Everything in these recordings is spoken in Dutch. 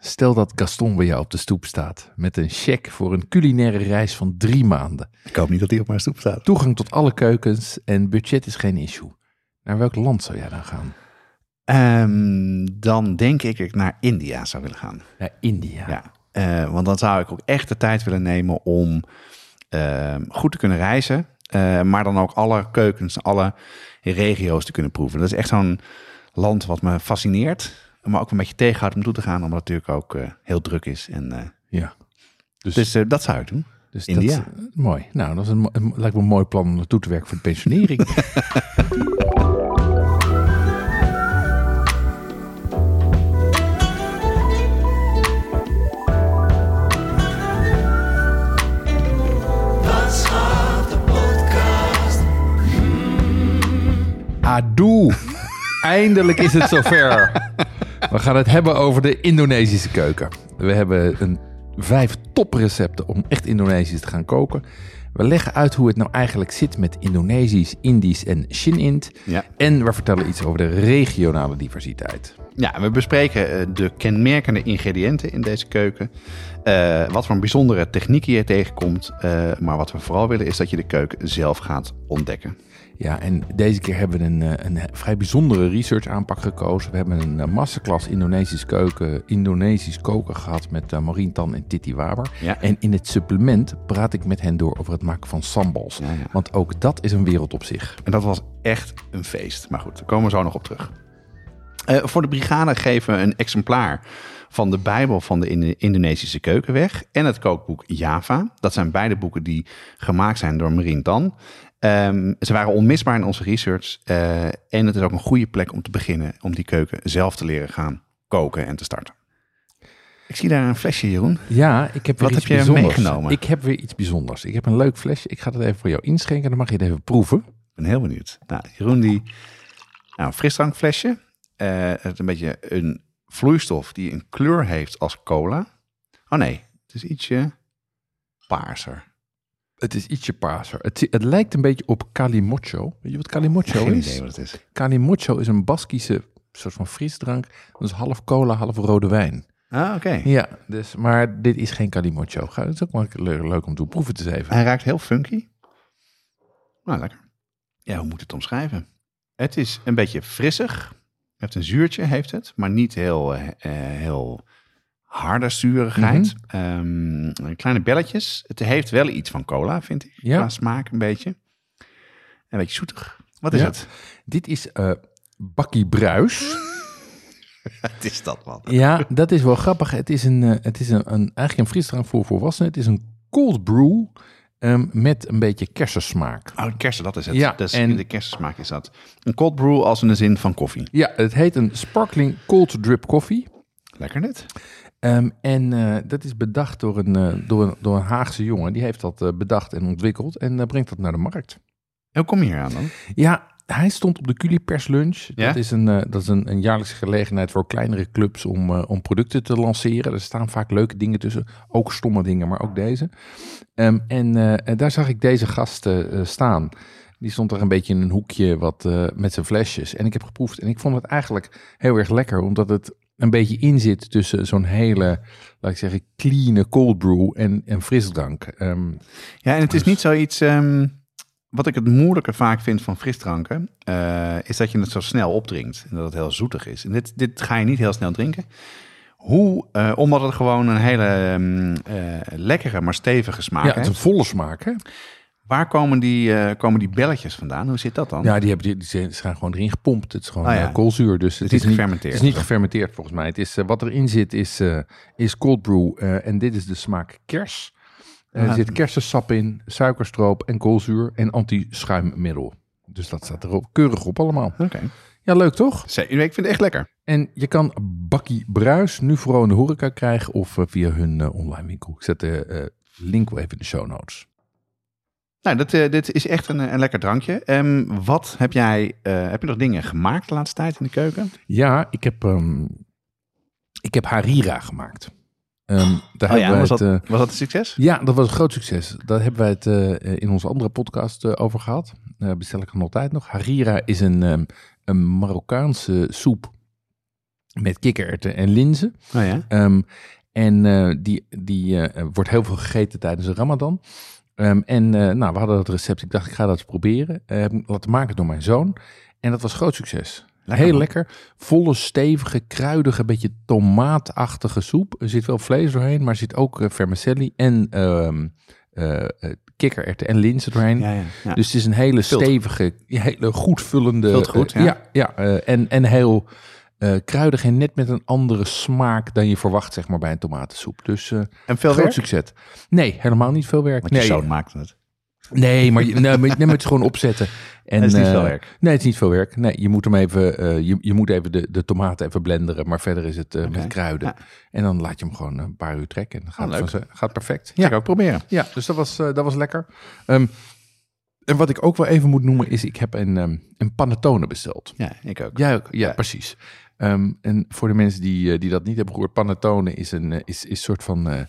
stel dat Gaston bij jou op de stoep staat met een cheque voor een culinaire reis van drie maanden. Ik hoop niet dat hij op mijn stoep staat. Toegang tot alle keukens en budget is geen issue. Naar welk land zou jij dan gaan? Ehm, dan denk ik dat ik naar India zou willen gaan. Naar India. Ja, eh, want dan zou ik ook echt de tijd willen nemen om ehm, goed te kunnen reizen. eh, maar dan ook alle keukens, alle regio's te kunnen proeven. Dat is echt zo'n land wat me fascineert. Maar ook een beetje tegenhoudt om toe te gaan. Omdat het natuurlijk ook eh, heel druk is. En, eh, Ja. Dus, dus eh, dat zou ik doen. dus India. Dat, is, mooi. Nou, dat is een- lijkt me een mooi plan om naartoe te werken voor de pensionering. Adoe! Eindelijk is het zover. We gaan het hebben over de Indonesische keuken. We hebben een vijf toprecepten om echt Indonesisch te gaan koken. We leggen uit hoe het nou eigenlijk zit met Indonesisch, Indisch en Shin-Int. Ja. En we vertellen iets over de regionale diversiteit. Ja, we bespreken eh, de kenmerkende ingrediënten in deze keuken. Eh, wat voor een bijzondere technieken je tegenkomt. Eh, maar wat we vooral willen is dat je de keuken zelf gaat ontdekken. Ja, en deze keer hebben we een, een vrij bijzondere research aanpak gekozen. We hebben een masterclass Indonesisch keuken, Indonesisch koken gehad met uh, Maureen Tan en Titi Waber. Ja. En in het supplement praat ik met hen door over het maken van sambals. Ja, ja. Want ook dat is een wereld op zich. En dat was echt een feest. Maar goed, daar komen we zo nog op terug. Eh, voor de brigade geven we een exemplaar van de Bijbel van de Indo- Indonesische keuken weg. En het kookboek Java. Dat zijn beide boeken die gemaakt zijn door Marien Tan. Ehm, ze waren onmisbaar in onze research. eh, en het is ook een goede plek om te beginnen om die keuken zelf te leren gaan koken en te starten. Ik zie daar een flesje, Jeroen. Ja, ik heb weer Wat iets heb je bijzonders. meegenomen? Ik heb weer iets bijzonders. Ik heb een leuk flesje. Ik ga het even voor jou inschenken. Dan mag je het even proeven. Ik ben heel benieuwd. Nou, Jeroen die... Nou, een frisdrankflesje. Eh, het is een beetje een vloeistof die een kleur heeft als cola. Oh nee, het is ietsje paarser. Het is ietsje paarser. Het, het lijkt een beetje op calimocho. Weet je wat calimocho Geen is? idee wat het is. Calimocho is een Baskische soort van frisdrank. Dat is half cola, half rode wijn. Ah, oké. Ja, dus, maar dit is geen calimocho. Het is ook wel le- leuk om te proeven te even. Hij ruikt heel funky. Nou, lekker. Ja, hoe moet het omschrijven? Het is een beetje frissig. Het heeft een zuurtje, heeft het. Maar niet heel, eh, eh, heel harde zuurigheid. Ehm, kleine belletjes. Het heeft wel iets van cola, vind ik. Ja. Qua smaak een beetje. Een beetje zoetig. Wat is Ja. het? Dit is eh Bakkie Bruis. Wat is dat, man? Ja, dat is wel grappig. Het is, een, eh, het is een, een, eigenlijk een frisdrank voor volwassenen. Het is een cold brew ehm, met een beetje kersensmaak. Oh, kersen, dat is het. Ja, dus en- de kersensmaak is dat. Een cold brew als in de zin van koffie. Ja, het heet een sparkling cold drip koffie. Lekker net. Ehm, en eh, dat is bedacht door een, eh, door, een, door een Haagse jongen. Die heeft dat eh, bedacht en ontwikkeld en brengt dat naar de markt. En hoe kom je hier aan dan? Ja, hij stond op de Culipers Lunch. Ja? Dat is, een, eh, dat is een, een jaarlijkse gelegenheid voor kleinere clubs om, eh, om producten te lanceren. Er staan vaak leuke dingen tussen. Ook stomme dingen, maar ook deze. Ehm, en eh, en daar zag ik deze gast eh, eh, staan. Die stond er een beetje in een hoekje wat, eh, met zijn flesjes. En ik heb geproefd. En ik vond het eigenlijk heel erg lekker. Omdat het een beetje in zit tussen zo'n hele, laat ik zeggen, clean cold brew en, en frisdrank. Ehm, Ja, en het is niet zoiets... ehm, wat ik het moeilijke vaak vind van frisdranken... eh, is dat je het zo snel opdrinkt. En dat het heel zoetig is. En dit, dit ga je niet heel snel drinken. Hoe, eh, omdat het gewoon een hele ehm, eh, lekkere, maar stevige smaak ja, het is heeft. een volle smaak, hè? Waar komen die, komen die belletjes vandaan? Hoe zit dat dan? Ja, die, hebben, die, die zijn- gewoon erin gepompt. Het is gewoon Ah, ja. eh, koolzuur. Dus het, is niet gefermenteerd. Het is niet gefermenteerd volgens mij. Het is, wat erin zit is, is cold brew. en dit is de smaak kers. Er zit kersensap in, suikerstroop en koolzuur en anti-schuimmiddel. Dus dat staat er ook keurig op allemaal. Oké. Ja, leuk toch? Zeker. Ik vind het echt lekker. En je kan Bakkie Bruis nu vooral in de horeca krijgen of eh, via hun eh, online winkel. Ik zet de eh, link wel even in de show notes. Nou, dat, dit is echt een, een lekker drankje. Ehm, wat heb jij, heb je nog dingen gemaakt de laatste tijd in de keuken? Ja, ik heb, ehm, ik heb Harira gemaakt. Ehm, daar Oh ja, was dat, het, eh, was dat een succes? ja, dat was een groot succes. Daar hebben wij het eh, in onze andere podcast eh, over gehad. Eh, bestel ik hem altijd nog. Harira is een, ehm, een Marokkaanse soep met kikkererwten en linzen. Oh ja. Ehm, en die, die wordt heel veel gegeten tijdens de Ramadan. En nou, we hadden dat recept. Ik dacht, ik ga dat eens proberen. Laten maken door mijn zoon. En dat was groot succes. Lekker, heel man. lekker. Volle, stevige, kruidige, beetje tomaatachtige soep. Er zit wel vlees doorheen, maar er zit ook eh, vermicelli en ehm eh, eh, kikkererwten en linzen doorheen. Ja, ja, ja. Dus het is een hele Vult. stevige, hele goed vullende. Vult goed, ja. ja, en, en heel kruidig en net met een andere smaak dan je verwacht, zeg maar, bij een tomatensoep. Dus en veel groot werk? succes. Nee, helemaal niet veel werk. Want je Nee, zoon maakt het. Nee, maar je, nee, maar je het gewoon opzetten. En, Het is niet eh, veel werk. Nee, het is niet veel werk. Nee, je moet hem even, eh, je, je moet even de, de tomaten even blenderen, maar verder is het eh, met kruiden. Ja. En dan laat je hem gewoon een paar uur trekken en dan gaat, Oh, het, gaat perfect. Ga ik ook proberen. Ja, dus dat was, eh, dat was lekker. Ehm, en wat ik ook wel even moet noemen is, ik heb een, ehm, een panettone besteld. Ja, ik ook. Jij ook? Ja, Ja. precies. Ehm, en voor de mensen die, eh, die dat niet hebben gehoord, panettone is een eh, is, is soort van...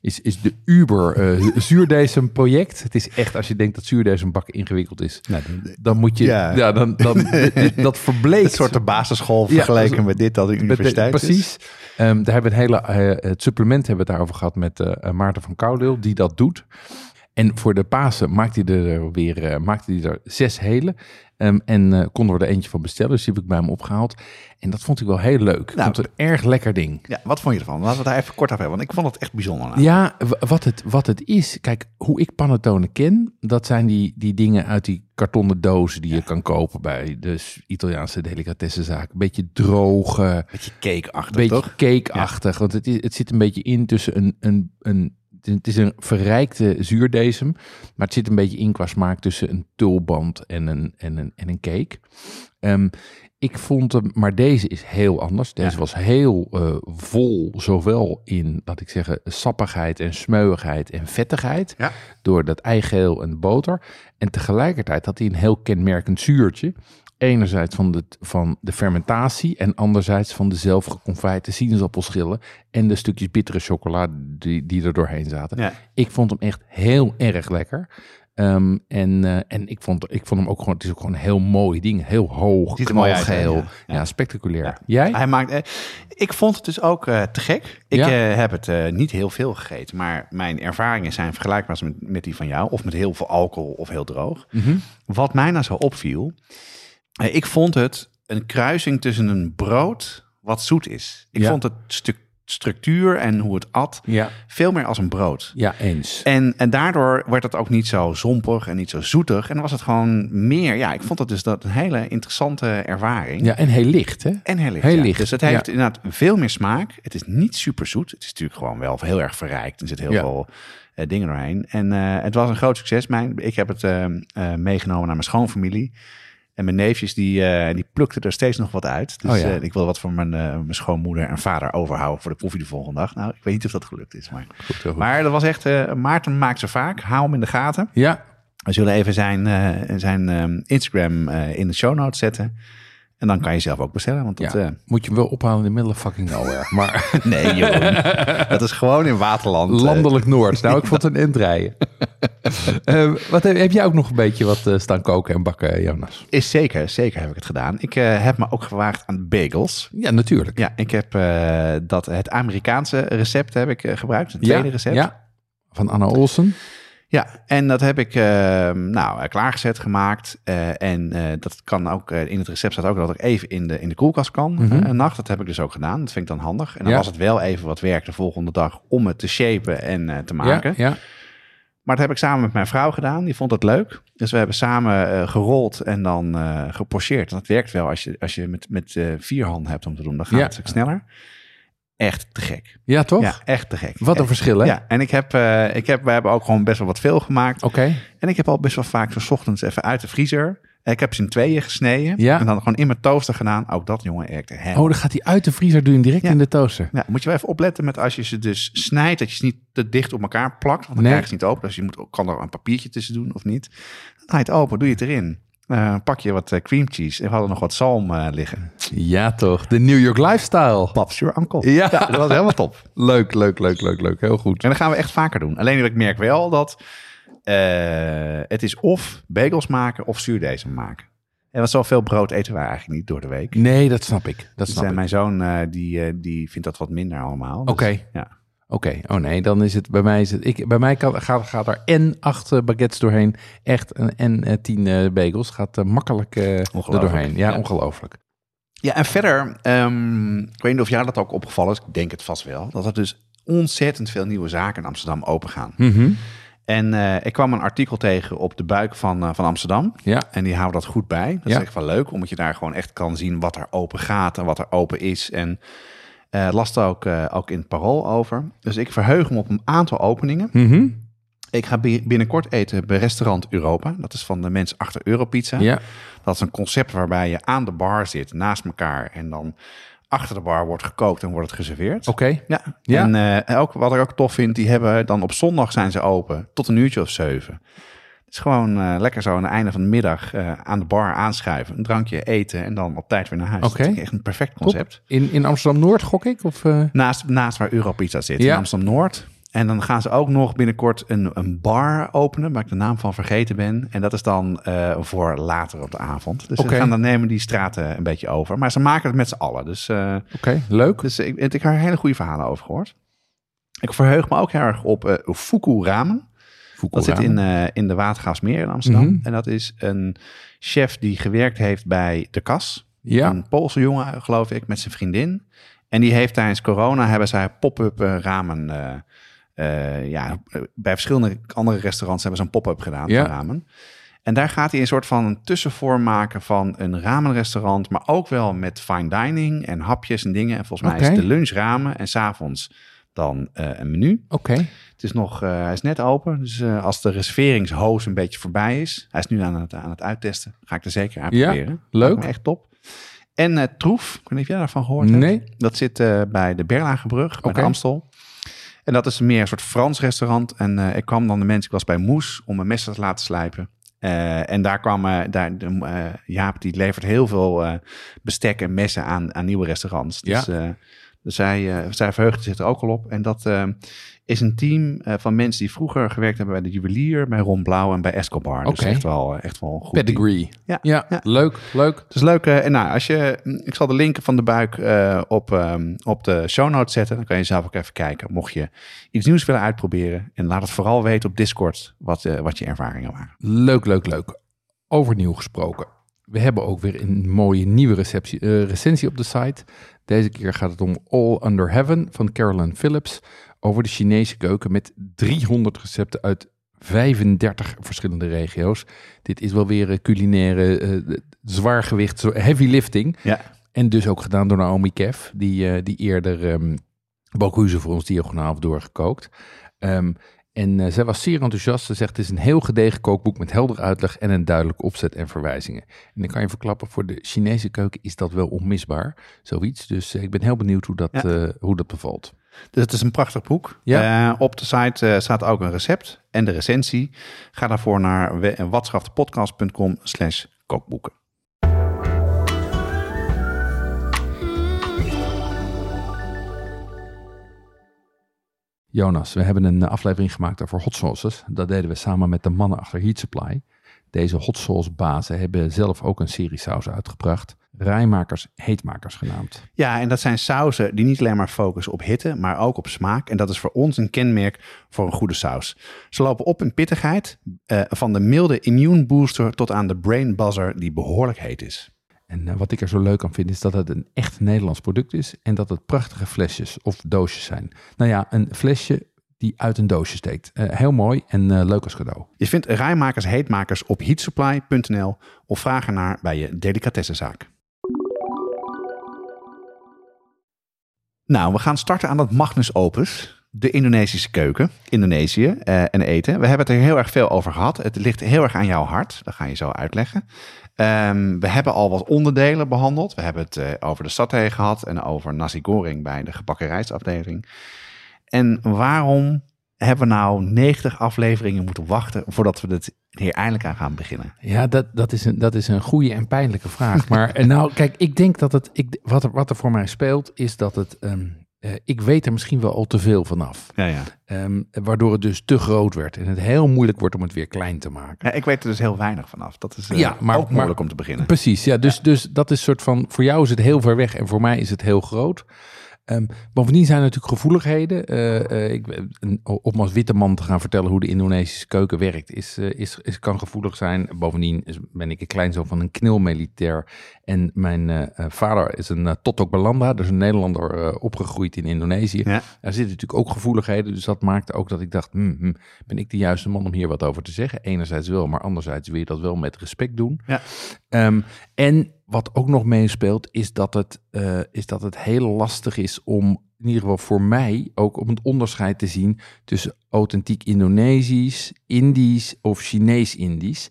is, is de Uber eh zuurdesem project. Het is echt, als je denkt dat zuurdesem bakken ingewikkeld is, Nou, dan moet je, Ja. ja, dan, dan dat verbleekt. het soort de basisschool Ja, als- met dit dat de universiteit is. Precies. Ehm, daar hebben we een hele, eh, het supplement hebben we het daarover gehad met eh, Maarten van Koudeel, die dat doet. En voor de Pasen maakte hij er weer eh, maakte hij er zes hele. Ehm, en eh, konden we er eentje van bestellen. Dus die heb ik bij hem opgehaald. En dat vond ik wel heel leuk. Nou, vond het een erg lekker ding. Ja, wat vond je ervan? Laten we daar even kort over hebben, want ik vond het echt bijzonder. nou. Ja, wat het, wat het is. Kijk, hoe ik panettone ken, dat zijn die, die dingen uit die kartonnen dozen die je kan kopen bij de Italiaanse delicatessenzaak. Een beetje droge, Beetje cake-achtig, beetje toch? cakeachtig. Want het, is, het zit een beetje in tussen een, een, een. Het is een verrijkte zuurdesem. Maar het zit een beetje in qua smaak tussen een tulband en een, en een, en een cake. Ehm, ik vond hem, maar deze is heel anders. Deze Ja. was heel eh, vol, zowel in, laat ik zeggen, sappigheid en smeuigheid en vettigheid. Ja. Door dat eigeel en de boter. En tegelijkertijd had hij een heel kenmerkend zuurtje. Enerzijds van de, van de fermentatie en anderzijds van de zelfgeconfijte sinaasappelschillen en de stukjes bittere chocolade die, die er doorheen zaten. Ja. Ik vond hem echt heel erg lekker. Ehm, en eh, en ik, vond, ik vond hem ook gewoon, het is ook gewoon een heel mooi ding. Heel hoog, knalgeel. Ja, Ja, ja. spectaculair. Jij? Hij maakt, eh, ik vond het dus ook eh, te gek. Ik heb het niet heel veel gegeten, maar mijn ervaringen zijn vergelijkbaar met, met die van jou. Of met heel veel alcohol of heel droog. Mhm. Wat mij nou zo opviel, ik vond het een kruising tussen een brood wat zoet is. Ik Ja. vond het stuk structuur en hoe het at Ja. veel meer als een brood. ja, eens. En, en daardoor werd het ook niet zo zompig en niet zo zoetig. En was het gewoon meer. Ja, ik vond het dus dat een hele interessante ervaring. Ja, en heel licht, hè? En heel licht. Heel ja. licht, Dus het heeft inderdaad veel meer smaak. Het is niet super zoet. Het is natuurlijk gewoon wel heel erg verrijkt. Er zit heel veel eh, dingen doorheen. En eh, het was een groot succes. Mijn, ik heb het eh, eh, meegenomen naar mijn schoonfamilie. En mijn neefjes die, eh, die plukten er steeds nog wat uit. Dus Oh ja. eh, ik wil wat van mijn, eh, mijn schoonmoeder en vader overhouden voor de koffie de volgende dag. Nou, ik weet niet of dat gelukt is. Maar, Goed, goed. maar dat was echt, Maarten maakt ze vaak. Hou hem in de gaten. ja, We zullen even zijn, zijn ehm, Instagram in de show notes zetten. En dan kan je zelf ook bestellen. Want dat, ja. eh, moet je hem wel ophalen in de middle fucking nowhere. Maar nee, Jeroen. dat is gewoon in Waterland. eh. landelijk Noord. Nou, ik vond het een endrijden. Eh, wat heb, jij ook nog een beetje wat eh, staan koken en bakken, Jonas? Is zeker, zeker heb ik het gedaan. Ik heb me ook gewaagd aan bagels. Ja, natuurlijk. Ja, ik heb dat, het Amerikaanse recept heb ik gebruikt. Het tweede ja, recept. Ja, van Anna Olsen. Ja, en dat heb ik eh, nou, eh, klaargezet gemaakt. Eh, en eh, dat kan ook, in het recept staat ook dat ik even in de, in de koelkast kan Mhm. een nacht. Dat heb ik dus ook gedaan. Dat vind ik dan handig. En dan Ja. was het wel even wat werk de volgende dag om het te shapen en te maken. Ja, ja. Maar dat heb ik samen met mijn vrouw gedaan. Die vond het leuk. Dus we hebben samen gerold en dan gepocheerd. En dat werkt wel als je, als je met, met vier handen hebt om te doen. Dan gaat Ja. het sneller. Echt te gek. ja toch? Ja, echt te gek. Wat een En- verschil, hè? Ja, en ik heb, eh, ik heb, we hebben ook gewoon best wel wat veel gemaakt. Oké. En ik heb al best wel vaak zo 's ochtends even uit de vriezer Ik heb ze in tweeën gesneden. Ja. En dan gewoon in mijn toaster gedaan. Ook dat, jongen, helemaal. Oh, dan gaat hij uit de vriezer doen direct Ja. in de toaster. Ja, moet je wel even opletten met als je ze dus snijdt, dat je ze niet te dicht op elkaar plakt. Want dan Nee. krijg je ze niet open. Dus je moet, kan er een papiertje tussen doen of niet. Dan je het open, doe je het erin. Eh, pak je wat eh, cream cheese. En we hadden nog wat zalm eh, liggen. Ja, toch. De New York lifestyle. Paps your uncle. Ja. dat was helemaal top. Leuk, leuk, leuk, leuk, leuk. Heel goed. En dat gaan we echt vaker doen. Alleen ik merk wel dat het is of bagels maken of zuurdezen maken. En want zoveel brood eten wij eigenlijk niet door de week. Nee, dat snap ik. Dat Dus, snap ik. mijn zoon die, die vindt dat wat minder allemaal. Dus, Oké. Ja. Oké, oh nee, dan is het bij mij is het. Ik, bij mij kan, gaat, gaat er en acht eh, baguettes doorheen, echt een en eh, tien eh, bagels. Gaat makkelijk er doorheen. Ja, Ja. ongelooflijk. Ja, en verder, ehm, ik weet niet of jou dat ook opgevallen is. Ik denk het vast wel. Dat er dus ontzettend veel nieuwe zaken in Amsterdam open gaan. Mhm. En ik kwam een artikel tegen op de buik van, van Amsterdam. Ja, En die houden dat goed bij. Dat Ja. is echt wel leuk, omdat je daar gewoon echt kan zien wat er open gaat en wat er open is. En las er ook, eh, ook in het parool over. Dus ik verheug me op een aantal openingen. Mhm. Ik ga bi- binnenkort eten bij restaurant Europa. Dat is van de mensen achter Europizza. ja. Dat is een concept waarbij je aan de bar zit, naast elkaar. En dan achter de bar wordt gekookt en wordt het geserveerd. oké. Ja, Ja. en eh, ook, wat ik ook tof vind, die hebben dan op zondag zijn ze open tot een uurtje of zeven. Het is gewoon eh, lekker zo aan het einde van de middag eh, aan de bar aanschuiven, een drankje eten en dan op tijd weer naar huis. Oké. Echt een perfect concept. In, in Amsterdam-Noord gok ik? Of, eh? Naast, naast waar Europizza zit, Ja. in Amsterdam-Noord. En dan gaan ze ook nog binnenkort een, een bar openen, waar ik de naam van vergeten ben. En dat is dan voor later op de avond. Dus ze gaan dan nemen die straten een beetje over. Maar ze maken het met z'n allen. Dus Oké, leuk. dus ik, ik heb er hele goede verhalen over gehoord. Ik verheug me ook heel erg op Fuku Ramen. Dat zit in, eh, in de Watergraafsmeer in Amsterdam. Mhm. En dat is een chef die gewerkt heeft bij De Kas. Ja, Een Poolse jongen, geloof ik, met zijn vriendin. En die heeft tijdens corona hebben zij pop-up eh, ramen. eh, ja, bij verschillende andere restaurants hebben ze een pop-up gedaan Ja. van ramen. En daar gaat hij een soort van een tussenvorm maken van een ramenrestaurant, maar ook wel met fine dining en hapjes en dingen. En volgens mij is de lunch ramen en s'avonds dan een menu. oké. Het is nog, eh, hij is net open, dus eh, als de reserveringshoos een beetje voorbij is, hij is nu aan het, aan het uittesten, ga ik er zeker aan Ja, proberen. leuk. Echt top. En eh, Troef, ik weet niet of jij daarvan gehoord hebt. Nee. Dat zit bij de Berlagebrug, bij de Amstel. En dat is meer een soort Frans restaurant. En ik kwam dan de mensen, ik was bij Moes om mijn messen te laten slijpen. En daar kwam daar, de, eh, Jaap, die levert heel veel bestek en messen aan, aan nieuwe restaurants. Dus, zij, zij verheugde zich er ook al op. En dat is een team eh, van mensen die vroeger gewerkt hebben bij de juwelier, bij Ron Blauw en bij Escobar. Dus Oké. echt wel, eh, echt wel een goed. Pedigree. Ja, Ja, ja. leuk, leuk. Dus leuk. eh, en nou, als je, ik zal de link van de buik op, ehm, op de show notes zetten. Dan kan je zelf ook even kijken. Mocht je iets nieuws willen uitproberen. En laat het vooral weten op Discord wat, wat je ervaringen waren. Leuk, leuk, leuk. Over nieuw gesproken. We hebben ook weer een mooie nieuwe receptie, recensie op de site. Deze keer gaat het om All Under Heaven van Carolyn Phillips. Over de Chinese keuken met 300 recepten uit 35 verschillende regio's. Dit is wel weer een culinaire eh, zwaargewicht, zo heavy lifting. Ja, En dus ook gedaan door Naomi Kev, die, eh, die eerder um, Bocuse voor ons diagonaal heeft doorgekookt. Ehm, en eh, zij was zeer enthousiast. Ze zegt het is een heel gedegen kookboek met helder uitleg en een duidelijke opzet en verwijzingen. En dan kan je verklappen, voor de Chinese keuken is dat wel onmisbaar, zoiets. Dus eh, ik ben heel benieuwd hoe dat, Ja. eh, hoe dat bevalt. Dus het is een prachtig boek. Ja. Eh, op de site eh, staat ook een recept en de recensie. Ga daarvoor naar watschaftepodcast.com slash kookboeken. Jonas, we hebben een aflevering gemaakt over hot sauces. Dat deden we samen met de mannen achter Heat Supply. Deze hot sauce bazen hebben zelf ook een serie sauzen uitgebracht. Rijmakers, heetmakers genaamd. Ja, en dat zijn sauzen die niet alleen maar focussen op hitte, maar ook op smaak. En dat is voor ons een kenmerk voor een goede saus. Ze lopen op in pittigheid, eh, van de milde immune booster tot aan de brain buzzer die behoorlijk heet is. En eh, wat ik er zo leuk aan vind is dat het een echt Nederlands product is. En dat het prachtige flesjes of doosjes zijn. Nou ja, een flesje die uit een doosje steekt. Eh, heel mooi en leuk als cadeau. Je vindt rijmakers heetmakers op heatsupply.nl of vraag ernaar bij je delicatessenzaak. Nou, we gaan starten aan dat Magnus Opus. de Indonesische keuken, Indonesië eh, en eten. We hebben het er heel erg veel over gehad. Het ligt heel erg aan jouw hart. Dat ga je zo uitleggen. Ehm, we hebben al wat onderdelen behandeld. We hebben het eh, over de saté gehad en over nasi goreng bij de gebakken rijstafdeling. En waarom hebben we nou 90 afleveringen moeten wachten voordat we het hier eindelijk aan gaan beginnen? Ja, dat, dat, is, een, dat is een goede en pijnlijke vraag. Maar eh, nou, kijk, ik denk dat het, ik, wat, er, wat er voor mij speelt, is dat het, ehm, eh, ik weet er misschien wel al te veel vanaf. Ja, ja. Ehm, waardoor het dus te groot werd en het heel moeilijk wordt om het weer klein te maken. Ja, ik weet er dus heel weinig vanaf. Dat is eh, Ja, maar- ook moeilijk maar- om te beginnen. Precies, ja. Dus, dus dat is soort van, voor jou is het heel ver weg en voor mij is het heel groot. Ehm, bovendien zijn er natuurlijk gevoeligheden. Eh, eh, ik, om als witte man te gaan vertellen hoe de Indonesische keuken werkt, is, eh, is, is, kan gevoelig zijn. Bovendien is, ben ik een kleinzoon van een knilmilitair. En mijn vader is een uh, Totok Belanda, dus een Nederlander opgegroeid in Indonesië. Ja. Daar zitten natuurlijk ook gevoeligheden. Dus dat maakte ook dat ik dacht, hmm, hmm, ben ik de juiste man om hier wat over te zeggen? Enerzijds wel, maar anderzijds wil je dat wel met respect doen. Ja. Ehm, en wat ook nog meespeelt, is dat, het, eh, is dat het heel lastig is om, in ieder geval voor mij, ook om het onderscheid te zien tussen authentiek Indonesisch, Indisch of Chinees-Indisch.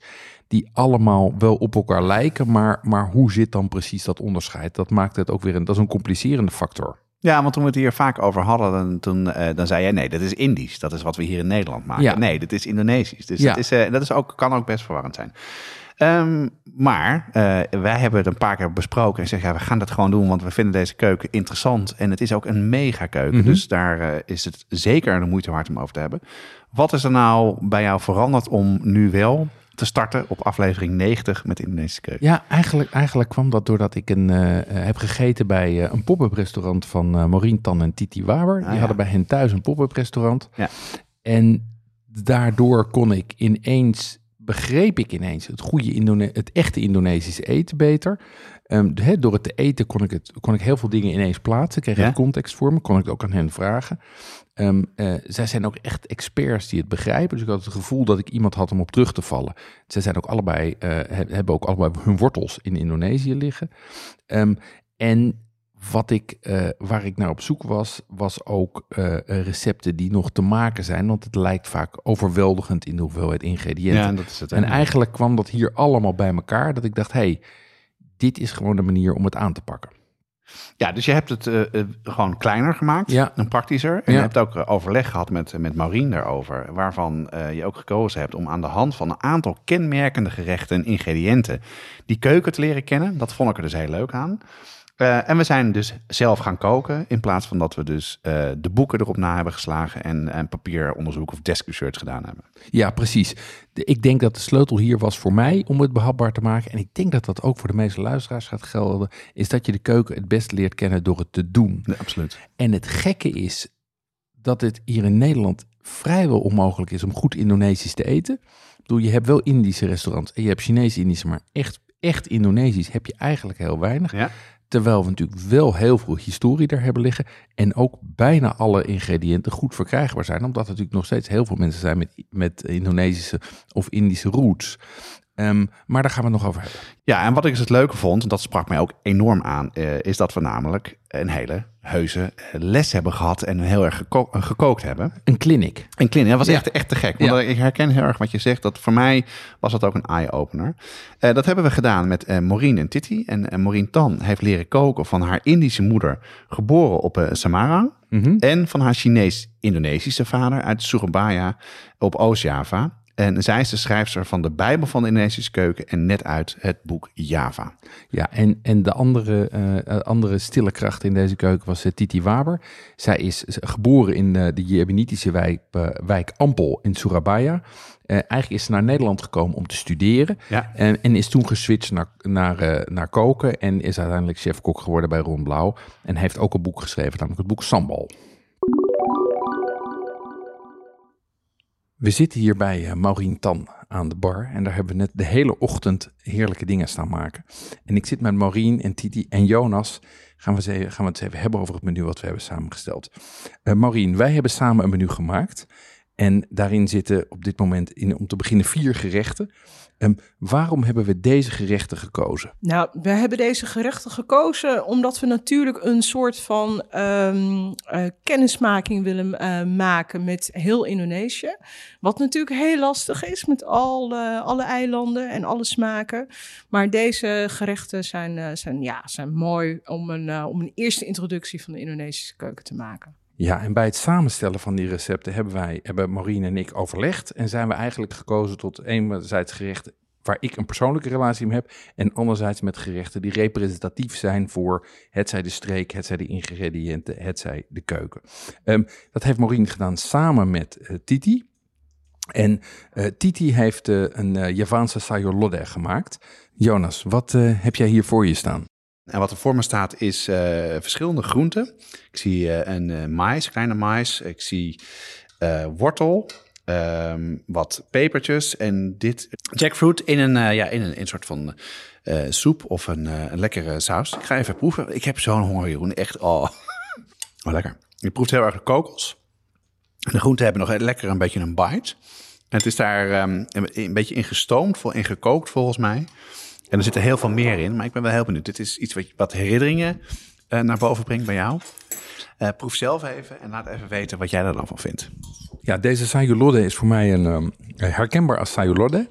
Die allemaal wel op elkaar lijken, maar, maar hoe zit dan precies dat onderscheid? Dat maakt het ook weer een, dat is een complicerende factor. Ja, want toen we het hier vaak over hadden, dan, toen, eh, dan zei jij nee, dat is Indisch. Dat is wat we hier in Nederland maken. Ja. Nee, dit is Indonesisch. Dus Ja. dat, is, eh, dat is ook, kan ook best verwarrend zijn. Ehm, maar eh, wij hebben het een paar keer besproken en zeggen, ja, we gaan dat gewoon doen, want we vinden deze keuken interessant. En het is ook een mega keuken, Mhm. dus daar eh, is het zeker de moeite waard om over te hebben. Wat is er nou bij jou veranderd om nu wel te starten op aflevering 90 met Indonesische keuken? Ja, eigenlijk, eigenlijk kwam dat doordat ik een, eh, heb gegeten bij een pop-up restaurant van eh Maureen Tan en Titi Waber. Die ja. hadden bij hen thuis een pop-up restaurant. Ja. En daardoor kon ik ineens, begreep ik ineens het goede Indone het echte Indonesische eten beter. Ehm, de- hè, door het te eten kon ik, het, kon ik heel veel dingen ineens plaatsen. Kreeg ik Ja. context voor me, kon ik het ook aan hen vragen. Ehm, eh, zij zijn ook echt experts die het begrijpen. Dus ik had het gevoel dat ik iemand had om op terug te vallen. Zij zijn ook allebei, eh, he- hebben ook allebei hun wortels in Indonesië liggen. Ehm, en wat ik, eh, waar ik naar op zoek was, was ook eh, eh, recepten die nog te maken zijn. Want het lijkt vaak overweldigend in de hoeveelheid ingrediënten. Ja, dat is het. en eigenlijk kwam dat hier allemaal bij elkaar. Dat ik dacht, hey, dit is gewoon de manier om het aan te pakken. Ja, dus je hebt het gewoon kleiner gemaakt Ja. en praktischer. En Ja. je hebt ook overleg gehad met, met Maureen daarover, waarvan je ook gekozen hebt om aan de hand van een aantal kenmerkende gerechten en ingrediënten die keuken te leren kennen. Dat vond ik er dus heel leuk aan. Eh, en we zijn dus zelf gaan koken, in plaats van dat we dus eh, de boeken erop na hebben geslagen en, en papieronderzoek of desk research gedaan hebben. Ja, precies. De- ik denk dat de sleutel hier was voor mij om het behapbaar te maken. En ik denk dat dat ook voor de meeste luisteraars gaat gelden. Is dat je de keuken het best leert kennen door het te doen. Nee, absoluut. En het gekke is dat het hier in Nederland vrijwel onmogelijk is om goed Indonesisch te eten. Ik bedoel, je hebt wel Indische restaurants en je hebt Chinese-Indische, maar echt, echt Indonesisch heb je eigenlijk heel weinig. Ja. Terwijl we natuurlijk wel heel veel historie daar hebben liggen. En ook bijna alle ingrediënten goed verkrijgbaar zijn. Omdat er natuurlijk nog steeds heel veel mensen zijn met, met Indonesische of Indische roots. Ehm, maar daar gaan we het nog over hebben. Ja, en wat ik dus het leuke vond, en dat sprak mij ook enorm aan, eh, is dat we namelijk een hele heuse eh, les hebben gehad en heel erg geko- eh, gekookt hebben. Een clinic. En Clint, dat was Ja. echt, echt te gek. Want Ja. ik herken heel erg wat je zegt. Dat voor mij was dat ook een eye-opener. Dat hebben we gedaan met eh Maureen en Titi. En eh, Maureen Tan heeft leren koken van haar Indische moeder, geboren op Samarang. Mhm. En van haar Chinees-Indonesische vader uit Surabaya op Oost-Java. En zij is de schrijfster van de Bijbel van de Indonesische keuken en net uit het boek Java. Ja, en, en de andere, eh, eh, andere stille kracht in deze keuken was eh, Titi Waber. Zij is geboren in de Jemenitische wijk, wijk Ampel in Surabaya. Eigenlijk is ze naar Nederland gekomen om te studeren. Ja. En, en is toen geswitcht naar, naar, naar koken. En is uiteindelijk chef-kok geworden bij Ron Blauw. En heeft ook een boek geschreven, namelijk het boek Sambal. We zitten hier bij eh, Maureen Tan aan de bar. En daar hebben we net de hele ochtend heerlijke dingen staan maken. En ik zit met Maureen en Titi en Jonas. Gaan we, gaan we het even hebben over het menu wat we hebben samengesteld. Eh Maureen, wij hebben samen een menu gemaakt. En daarin zitten op dit moment in, om te beginnen vier gerechten. Um, waarom hebben we deze gerechten gekozen? Nou, we hebben deze gerechten gekozen omdat we natuurlijk een soort van um, uh, kennismaking willen uh, maken met heel Indonesië. Wat natuurlijk heel lastig is met al, uh, alle eilanden en alle smaken. Maar deze gerechten zijn, zijn, ja, zijn mooi om een, om een eerste introductie van de Indonesische keuken te maken. Ja, en bij het samenstellen van die recepten hebben wij, hebben Maureen en ik overlegd. En zijn we eigenlijk gekozen tot enerzijds gerechten waar ik een persoonlijke relatie mee heb. En anderzijds met gerechten die representatief zijn voor het zij de streek, het zij de ingrediënten, het zij de keuken. Um, dat heeft Maureen gedaan samen met uh, Titi. En uh, Titi heeft uh, een Javaanse sayur gemaakt. Jonas, wat heb jij hier voor je staan? En wat er voor me staat is uh, verschillende groenten. Ik zie uh, een uh, mais, kleine mais. Ik zie wortel, um, wat pepertjes en dit jackfruit in een, ja, in een, in soort van soep of een, een lekkere saus. Ik ga even proeven. Ik heb zo'n honger, Jeroen. Echt, oh. oh, lekker. Je proeft heel erg de kokos. De groenten hebben nog lekker een beetje een bite. Het is daar een, een beetje in gestoomd, in gekookt volgens mij. En er zit er heel veel meer in, maar ik ben wel heel benieuwd. Dit is iets wat, wat herinneringen uh, naar boven brengt bij jou. Uh, proef zelf even en laat even weten wat jij er dan van vindt. Ja, deze sayulode is voor mij een um, herkenbaar als sayulode.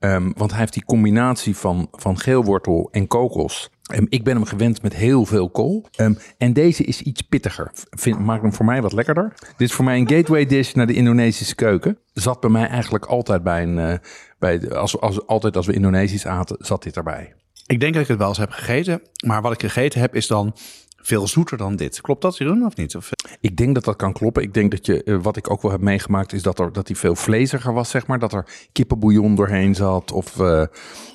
Um, want hij heeft die combinatie van, van geelwortel en kokos. Um, ik ben hem gewend met heel veel kool. Um, en deze is iets pittiger. Vind, maakt hem voor mij wat lekkerder. Dit is voor mij een gateway dish naar de Indonesische keuken. Zat bij mij eigenlijk altijd bij een... Uh, bij, als, als, altijd als we Indonesisch aten, zat dit erbij. Ik denk dat ik het wel eens heb gegeten. Maar wat ik gegeten heb is dan veel zoeter dan dit. Klopt dat, Jeroen, of niet? Of... Eh? Ik denk dat dat kan kloppen. Ik denk dat je, uh, wat ik ook wel heb meegemaakt, is dat, er, dat hij veel vleesiger was, zeg maar. Dat er kippenbouillon doorheen zat. Of, uh,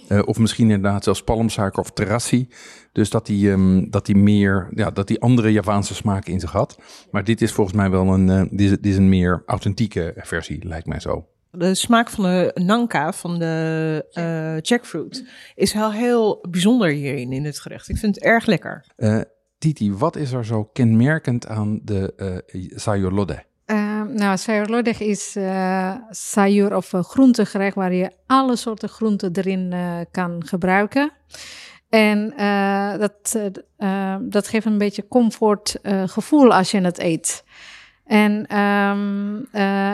uh, of misschien inderdaad zelfs palmsuiker of terrassi. Dus dat hij, um, dat hij meer, ja, dat hij andere Javaanse smaken in zich had. Maar dit is volgens mij wel een, dit is, dit is een meer authentieke versie, lijkt mij zo de smaak van de nanka, van de uh, jackfruit, is heel, heel bijzonder hierin in het gerecht. Ik vind het erg lekker. Uh, Titi, wat is er zo kenmerkend aan de uh, sayur? Uh, nou, sayur lodeh is uh, sayur of groentegerecht waar je alle soorten groenten erin kan gebruiken. En dat, dat geeft een beetje comfortgevoel als je het eet. En um,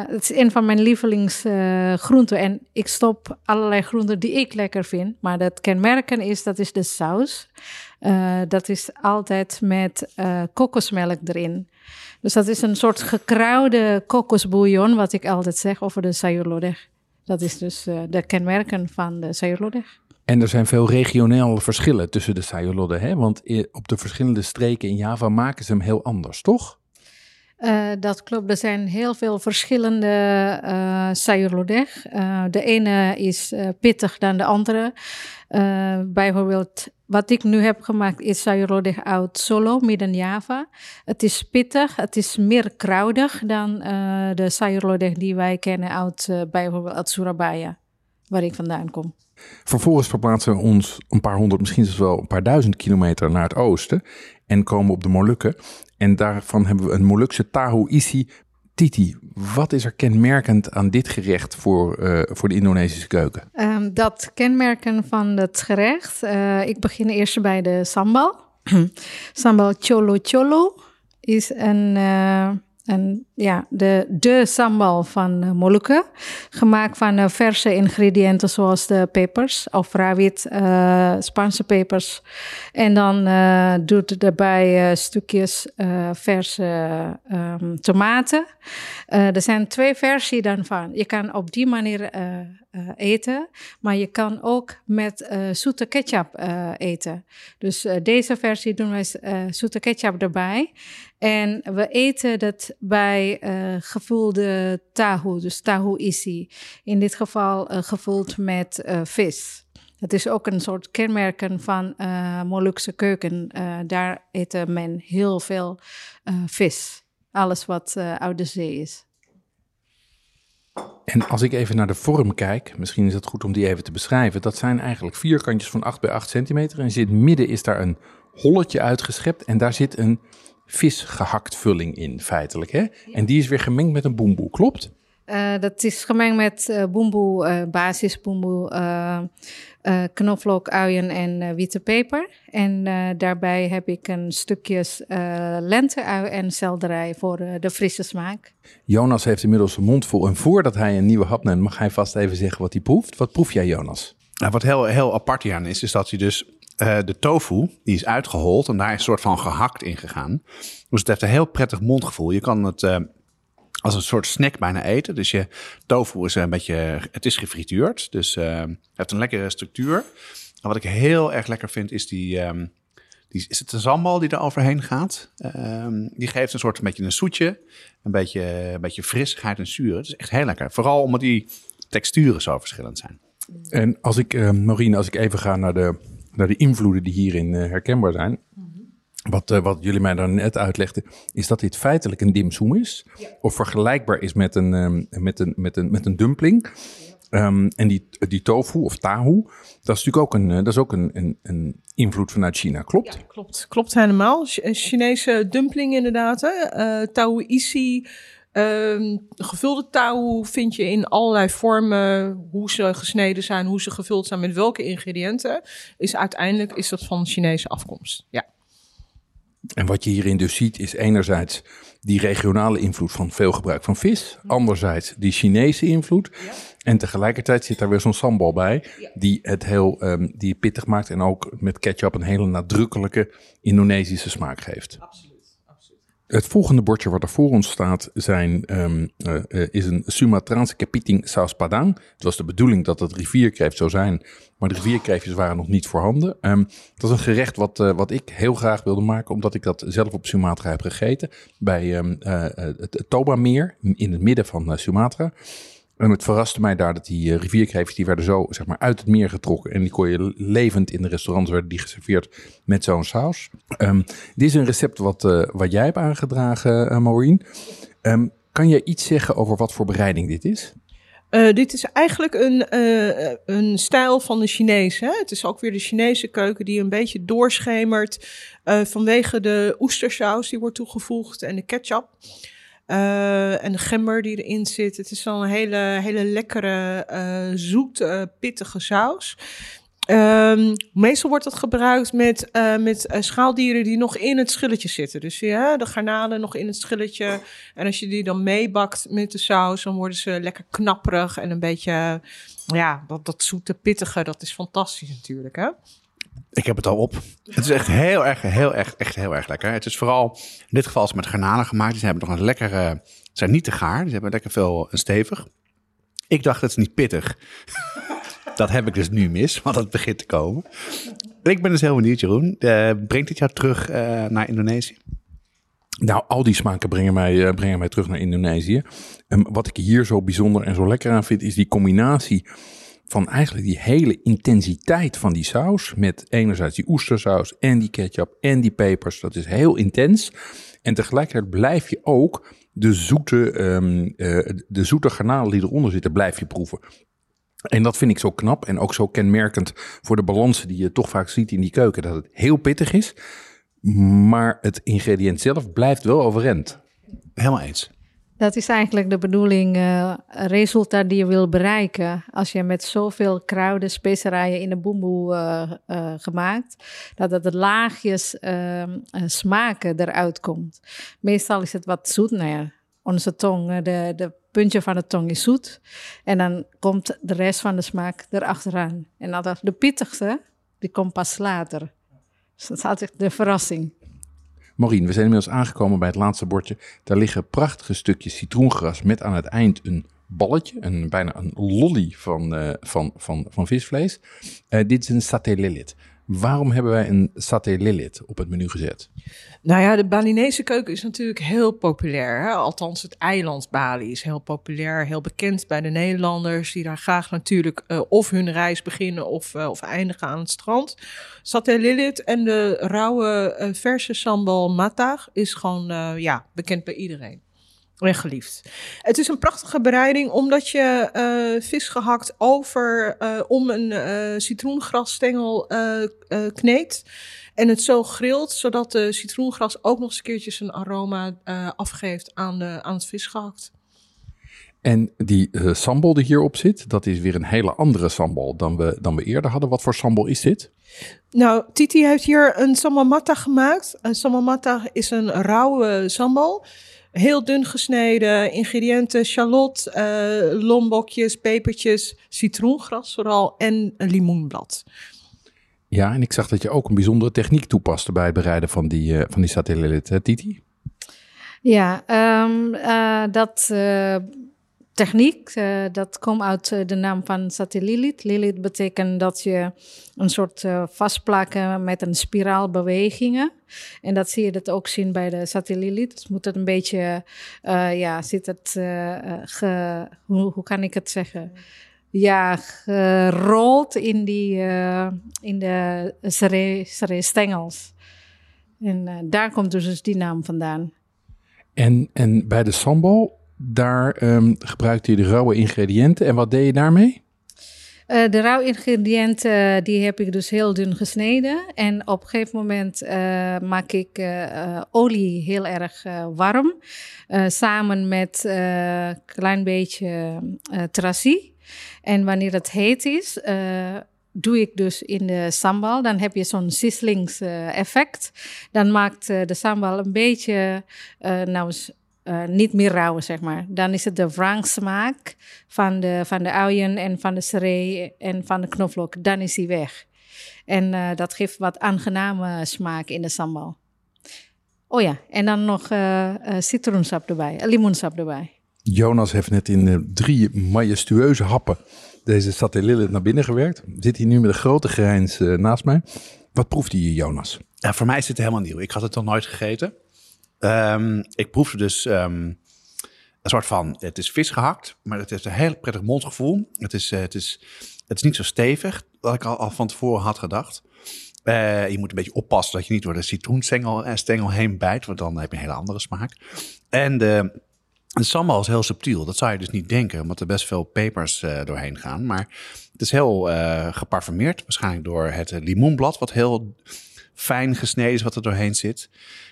het is een van mijn lievelingsgroenten. Uh, en ik stop allerlei groenten die ik lekker vind. Maar dat kenmerken is, dat is de saus. Uh, dat is altijd met kokosmelk erin. Dus dat is een soort gekruide kokosbouillon, wat ik altijd zeg over de sayur Dat is dus de kenmerken van de sayur En er zijn veel regionale verschillen tussen de sayur hè? Want op de verschillende streken in Java maken ze hem heel anders, toch? Uh, dat klopt. Er zijn heel veel verschillende uh, sayurlodeh. Uh, de ene is pittig dan de andere. bijvoorbeeld, wat ik nu heb gemaakt is sayurlodeh uit Solo, midden Java. Het is pittig, het is meer kruidig dan de sayurlodeh die wij kennen uit bijvoorbeeld uit Surabaya, waar ik vandaan kom. Vervolgens verplaatsen we ons een paar honderd, misschien zelfs wel een paar duizend kilometer naar het oosten en komen op de Molukken. En daarvan hebben we een Molukse tahu isi Titi, wat is er kenmerkend aan dit gerecht voor, uh, voor de Indonesische keuken? Um, dat kenmerken van het gerecht, uh, ik begin eerst bij de sambal. sambal cholo cholo is een... Uh, en ja, de, de sambal van uh, Molukken, gemaakt van uh, verse ingrediënten zoals de pepers of rawit, uh, Spaanse pepers. En dan doet het erbij stukjes verse um, tomaten. er zijn twee versies dan van. Je kan op die manier eten, maar je kan ook met zoete ketchup eten. Dus deze versie doen wij zoete ketchup erbij. En we eten dat bij uh, gevulde tahu, dus tahu isi. In dit geval uh, gevuld met uh, vis. Het is ook een soort kenmerken van uh, Molukse keuken. daar eten men heel veel vis. Alles wat uit de zee is. En als ik even naar de vorm kijk, misschien is het goed om die even te beschrijven. Dat zijn eigenlijk vierkantjes van 8 bij 8 centimeter. En in het midden is daar een holletje uitgeschept en daar zit een visgehakt vulling in, feitelijk. Hè? En die is weer gemengd met een boemboe, klopt? Eh, dat is gemengd met uh, boemboe, uh, basisboemboe, knoflook, uien en witte peper. En daarbij heb ik een stukjes lenteui en selderij voor de frisse smaak. Jonas heeft inmiddels een mond vol. En voordat hij een nieuwe hap neemt, mag hij vast even zeggen wat hij proeft. Wat proef jij, Jonas? Nou, wat heel, heel apart hieraan is, is dat hij dus de tofu, die is uitgehold en daar is een soort van gehakt in gegaan. Dus het heeft een heel prettig mondgevoel. Je kan het als een soort snack bijna eten. Dus je tofu is een beetje, het is gefrituurd, dus uh, heeft een lekkere structuur. En wat ik heel erg lekker vind is die, um, die is het de zambal die er overheen gaat. Um, die geeft een soort een beetje een zoetje, een beetje, een beetje frissigheid en zuur. Het is echt heel lekker. Vooral omdat die texturen zo verschillend zijn. En als ik, uh, als ik even ga naar de, naar de invloeden die hierin uh, herkenbaar zijn. Wat, uh, wat jullie mij dan net uitlegden, is dat dit feitelijk een dimsum is. Of vergelijkbaar is met een, um, met een, met een, met een dumpling. Um, en die, die tofu of tahu, dat is natuurlijk ook een, dat is ook een, een, een invloed vanuit China, klopt? Ja, klopt, klopt helemaal. Een Chinese dumpling inderdaad. Hè? Uh, tahu isi, um, gevulde tahu vind je in allerlei vormen. Hoe ze gesneden zijn, hoe ze gevuld zijn, met welke ingrediënten. Is uiteindelijk is dat van Chinese afkomst, ja. En wat je hierin dus ziet is enerzijds die regionale invloed van veel gebruik van vis. Anderzijds die Chinese invloed. En tegelijkertijd zit daar weer zo'n sambal bij die het heel um, die pittig maakt en ook met ketchup een hele nadrukkelijke Indonesische smaak geeft. Absoluut. Het volgende bordje wat er voor ons staat zijn, um, uh, is een Sumatraanse kepiting saus padang. Het was de bedoeling dat het rivierkreeft zou zijn, maar de rivierkreeftjes waren nog niet voorhanden. Um, dat is een gerecht wat, uh, wat ik heel graag wilde maken, omdat ik dat zelf op Sumatra heb gegeten. Bij uh, het Toba-meer in het midden van Sumatra. En het verraste mij daar dat die uh, rivierkreeftjes, die werden zo zeg maar uit het meer getrokken. En die kon je levend in de restaurants werden die geserveerd met zo'n saus. Um, dit is een recept wat, uh, wat jij hebt aangedragen, uh, Maureen. Um, kan je iets zeggen over wat voor bereiding dit is? Dit is eigenlijk een, een stijl van de Chinezen. Het is ook weer de Chinese keuken die een beetje doorschemert vanwege de oestersaus die wordt toegevoegd en de ketchup. Uh, en de gember die erin zit. Het is wel een hele, hele lekkere, uh, zoete, pittige saus. Um, meestal wordt dat gebruikt met, met schaaldieren die nog in het schilletje zitten. Dus ja, de garnalen nog in het schilletje. En als je die dan meebakt met de saus, dan worden ze lekker knapperig en een beetje, ja, dat, dat zoete, pittige. Dat is fantastisch natuurlijk, hè? Ik heb het al op. Het is echt heel erg, heel erg, echt heel erg lekker. Het is vooral, in dit geval is met garnalen gemaakt. Die hebben nog een lekkere, ze zijn niet te gaar. Die hebben lekker veel en stevig. Ik dacht, het is niet pittig. dat heb ik dus nu mis, want het begint te komen. Ik ben dus heel benieuwd, Jeroen. Uh, brengt dit jou terug uh, naar Indonesië? Nou, al die smaken brengen mij, brengen mij terug naar Indonesië. En wat ik hier zo bijzonder en zo lekker aan vind, is die combinatie van eigenlijk die hele intensiteit van die saus. Met enerzijds die oestersaus en die ketchup en die pepers. Dat is heel intens. En tegelijkertijd blijf je ook de zoete, um, de zoete garnalen die eronder zitten, blijf je proeven. En dat vind ik zo knap en ook zo kenmerkend voor de balansen die je toch vaak ziet in die keuken. Dat het heel pittig is, maar het ingrediënt zelf blijft wel overeind. Helemaal eens. Dat is eigenlijk de bedoeling, uh, resultaat die je wil bereiken. Als je met zoveel kruiden, specerijen in de boemboe uh, uh, gemaakt, dat het de laagjes smaken eruit komt. Meestal is het wat zoet. Nou ja, onze tong, de, de puntje van de tong is zoet. En dan komt de rest van de smaak erachteraan. En dat de pittigste, die komt pas later. Dus dat is altijd de verrassing. Maureen, we zijn inmiddels aangekomen bij het laatste bordje. Daar liggen prachtige stukjes citroengras met aan het eind een balletje, een, bijna een lolly van, uh, van, van, van visvlees. Uh, dit is een saté. Waarom hebben wij een saté lilith op het menu gezet? Nou ja, de Balinese keuken is natuurlijk heel populair. Hè? Althans, het eiland Bali is heel populair, heel bekend bij de Nederlanders, die daar graag natuurlijk uh, of hun reis beginnen of, uh, of eindigen aan het strand. Saté Lilith en de rauwe uh, verse sambal matag is gewoon ja, bekend bij iedereen. En geliefd. Het is een prachtige bereiding omdat je uh, vis gehakt over uh, om een uh, citroengrasstengel kneedt. En het zo grilt, zodat de citroengras ook nog eens een keertje zijn aroma afgeeft aan, de, aan het visgehakt. En die eh, sambal die hierop zit, dat is weer een hele andere sambal dan we, dan we eerder hadden. Wat voor sambal is dit? Nou, Titi heeft hier een sambal matta gemaakt. Een sambal matta is een rauwe sambal. Heel dun gesneden, ingrediënten, shallot, eh, lombokjes, pepertjes, citroengras vooral en een limoenblad. Ja, en ik zag dat je ook een bijzondere techniek toepaste bij het bereiden van die, eh van die satelliet, hè, Titi? Ja, ehm, eh, dat eh, techniek, eh, dat komt uit eh, de naam van satelliet. Lilith betekent dat je een soort eh, vastplakken met een spiraalbewegingen. En dat zie je dat ook zien bij de satelliet. Dus moet het een beetje, ja, zit het, hoe, hoe kan ik het zeggen? Ja, gerold in, die, in de sere- sere- stengels. En daar komt dus die naam vandaan. En, en bij de sambal, daar ehm, gebruikte je de rauwe ingrediënten. En wat deed je daarmee? Eh, de rauw ingrediënten die heb ik dus heel dun gesneden. En op een gegeven moment eh, maak ik eh, eh, olie heel erg eh, warm. eh, samen met een klein beetje eh tracie. En wanneer het heet is, eh, doe ik dus in de sambal. Dan heb je zo'n sizzlingseffect. Dan maakt eh, de sambal een beetje, eh, nou eh, niet meer rauw, zeg maar. Dan is het de wrang smaak van de, van de uien en van de seree en van de knoflook. Dan is die weg. En eh, dat geeft wat aangename smaak in de sambal. Oh ja, en dan nog eh, eh, citroensap erbij, limoensap erbij. Jonas heeft net in drie majestueuze happen deze satelliet naar binnen gewerkt. Zit hier nu met een grote grijns naast mij. Wat proeft hij, Jonas? Ja, voor mij is het helemaal nieuw. Ik had het nog nooit gegeten. Ehm, ik proefde dus ehm, een soort van, het is vis gehakt, maar het heeft een heel prettig mondgevoel. Het is, eh, het is, het is niet zo stevig, wat ik al, van tevoren had gedacht. Eh, je moet een beetje oppassen dat je niet door de citroenstengel eh, stengel heen bijt, want dan heb je een hele andere smaak. En de, de sambal is heel subtiel. Dat zou je dus niet denken, omdat er best veel pepers doorheen gaan. Maar het is heel geparfumeerd, waarschijnlijk door het limoenblad, wat heel fijn gesneden is, wat er doorheen zit.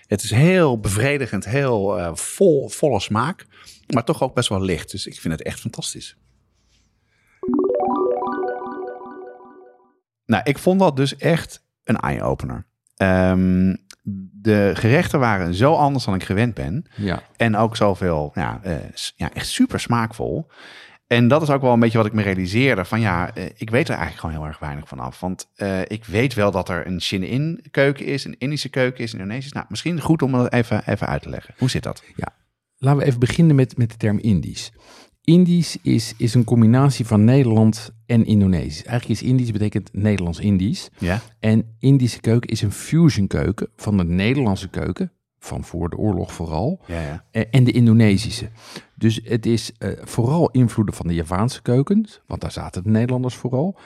Het is heel bevredigend, heel eh, vol, volle smaak, maar toch ook best wel licht. Dus ik vind het echt fantastisch. Nou, ik vond dat dus echt een eye-opener. Ehm, de gerechten waren zo anders dan ik gewend ben. Ja. En ook zoveel, ja, eh, ja, echt super smaakvol. En dat is ook wel een beetje wat ik me realiseerde. Van ja, eh, ik weet er eigenlijk gewoon heel erg weinig van af. Want eh, ik weet wel dat er een Chin-in keuken is, een Indische keuken is, een Indonesische. Nou, misschien goed om dat even, even uit te leggen. Hoe zit dat? Laten we even beginnen met, met de term Indisch. Indisch is, is een combinatie van Nederland en Indonesisch. Eigenlijk is Indisch betekent Nederlands-Indisch. Ja? En Indische keuken is een fusion keuken van de Nederlandse keuken, van voor de oorlog vooral, Ja, ja. eh, en de Indonesische. Dus het is eh, vooral invloeden van de Javaanse keukens, want daar zaten de Nederlanders vooral.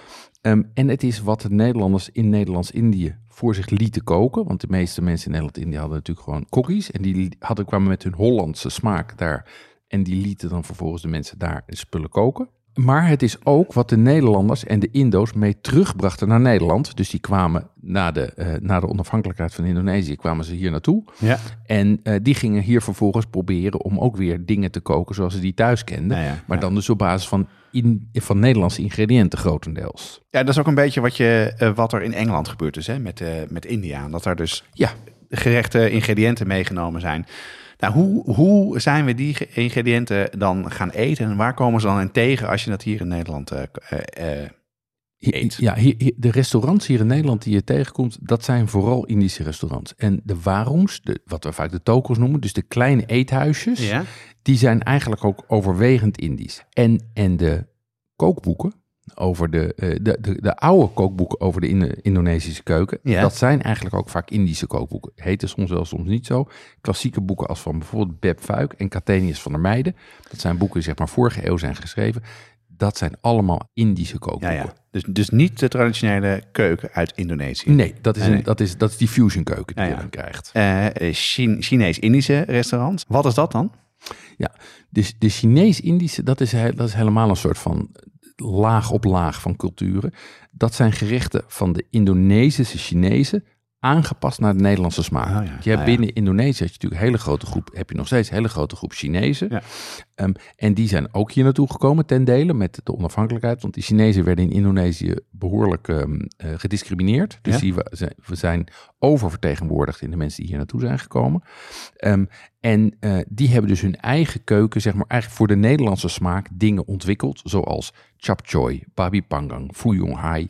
Ehm, en het is wat de Nederlanders in Nederlands-Indië voor zich lieten koken. Want de meeste mensen in Nederland-Indië hadden natuurlijk gewoon kokkies. En die hadden, kwamen met hun Hollandse smaak daar. En die lieten dan vervolgens de mensen daar spullen koken. Maar het is ook wat de Nederlanders en de Indo's mee terugbrachten naar Nederland. Dus die kwamen na de, eh, na de onafhankelijkheid van Indonesië, kwamen ze hier naartoe. Ja. En eh, die gingen hier vervolgens proberen om ook weer dingen te koken zoals ze die thuis kenden. Ja, ja, maar dan dus op basis van, in, van Nederlandse ingrediënten grotendeels. Ja, dat is ook een beetje wat, je, eh, wat er in Engeland gebeurt dus, hè, met, met India. Dat er dus Ja, gerechte ingrediënten meegenomen zijn. Nou, hoe, hoe zijn we die ingrediënten dan gaan eten en waar komen ze dan in tegen als je dat hier in Nederland eh, Hi- Eet. Ja, hier, hier- de restaurants hier in Nederland die je tegenkomt, dat zijn vooral Indische restaurants. En de warongs, de, wat we vaak de tokels noemen, dus de kleine eethuisjes, Ja? die zijn eigenlijk ook overwegend Indisch. En, en de kookboeken over de, eh, de, de, de oude kookboeken over de Indo- Indonesische keuken, Ja. dat zijn eigenlijk ook vaak Indische kookboeken. Heten soms wel, soms niet zo. Klassieke boeken als van bijvoorbeeld Beb Fuik en Kathenius van der Meijden. Dat zijn boeken die zeg maar vorige eeuw zijn geschreven. Dat zijn allemaal Indische Ja, kookboeken. ja. Dus, dus niet de traditionele keuken uit Indonesië. Nee, dat is, een, nee. dat is, dat is die fusion keuken die Ja, je ja. dan krijgt. Chine- Chinees-Indische restaurants. Wat is dat dan? Dus de Chinees-Indische, dat is, dat is helemaal een soort van laag op laag van culturen. Dat zijn gerechten van de Indonesische Chinezen aangepast naar de Nederlandse smaak. Oh ja, Je hebt ja. binnen Indonesië heb je natuurlijk een hele grote groep, heb je nog steeds een hele grote groep Chinezen. Ja. Ehm, en die zijn ook hier naartoe gekomen ten dele met de onafhankelijkheid. Want die Chinezen werden in Indonesië behoorlijk ehm, eh, gediscrimineerd. Dus die we zijn oververtegenwoordigd in de mensen die hier naartoe zijn gekomen. Ehm, en eh, die hebben dus hun eigen keuken, zeg maar, eigenlijk voor de Nederlandse smaak dingen ontwikkeld. Zoals chap choy, babi panggang, fuyong hai.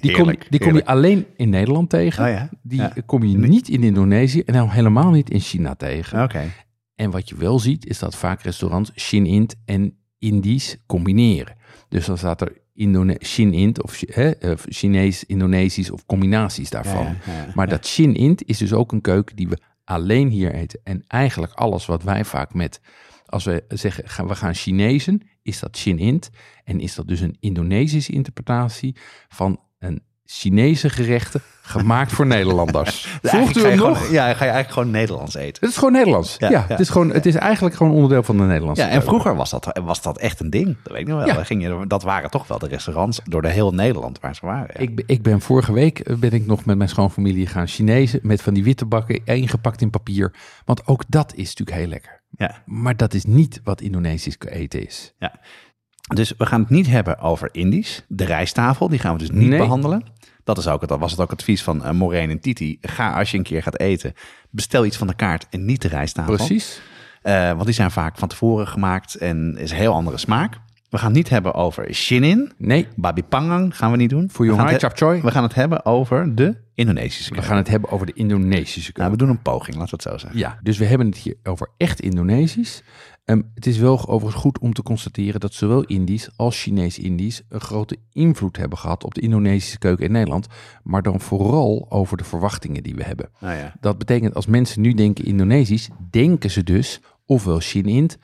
Die kom, die kom je alleen in Nederland tegen. Oh ja? Die Ja. kom je niet in Indonesië en dan helemaal niet in China tegen. Oké. En wat je wel ziet, is dat vaak restaurants Shin-Int en Indisch combineren. Dus dan staat er Indone Shin-Int of hè, Chinees, Indonesisch of combinaties daarvan. Ja, maar dat Shin-Int is dus ook een keuken die we alleen hier eten. En eigenlijk alles wat wij vaak met, als we zeggen we gaan Chinezen, is dat Shin-Int. En is dat dus een Indonesische interpretatie van een Chinese gerechten gemaakt voor Nederlanders. Dus Volgt u hem nog? gewoon- ja, ga je eigenlijk gewoon Nederlands eten. Het is gewoon Nederlands. Ja, Ja, ja. Het, is gewoon, het is eigenlijk gewoon onderdeel van de Nederlandse Ja, en vroeger was dat, was dat echt een ding. Dat weet ik nog wel. Ging je, dat waren toch wel de restaurants door de heel Nederland waar ze waren. Ik, ben- ik ben vorige week eh, ben ik nog met mijn schoonfamilie gaan Chinezen met van die witte bakken ingepakt in papier. Want ook dat is natuurlijk heel lekker. Ja. Maar dat is niet wat Indonesisch eten is. Ja. Dus we gaan het niet hebben over Indisch. De rijsttafel, die gaan we dus niet Nee. behandelen. Dat, is ook, dat was het ook het advies van uh, Moreen en Titi. Ga als je een keer gaat eten, bestel iets van de kaart en niet de rijsttafel. Precies. Eh, want die zijn vaak van tevoren gemaakt en is een heel andere smaak. We gaan het niet hebben over Shinin. Nee, Babi Pangang gaan we niet doen. We het, Chap Choy. we gaan het hebben over de Indonesische we keuken. gaan het hebben over de Indonesische Nou, keuken. we doen een poging, laten we het zo zeggen. Ja, dus we hebben het hier over echt Indonesisch. Ehm, het is wel overigens goed om te constateren dat zowel Indisch als Chinees-Indisch een grote invloed hebben gehad op de Indonesische keuken in Nederland. Maar dan vooral over de verwachtingen die we hebben. Nou ja. Dat betekent als mensen nu denken Indonesisch, denken ze dus ofwel Shin-Int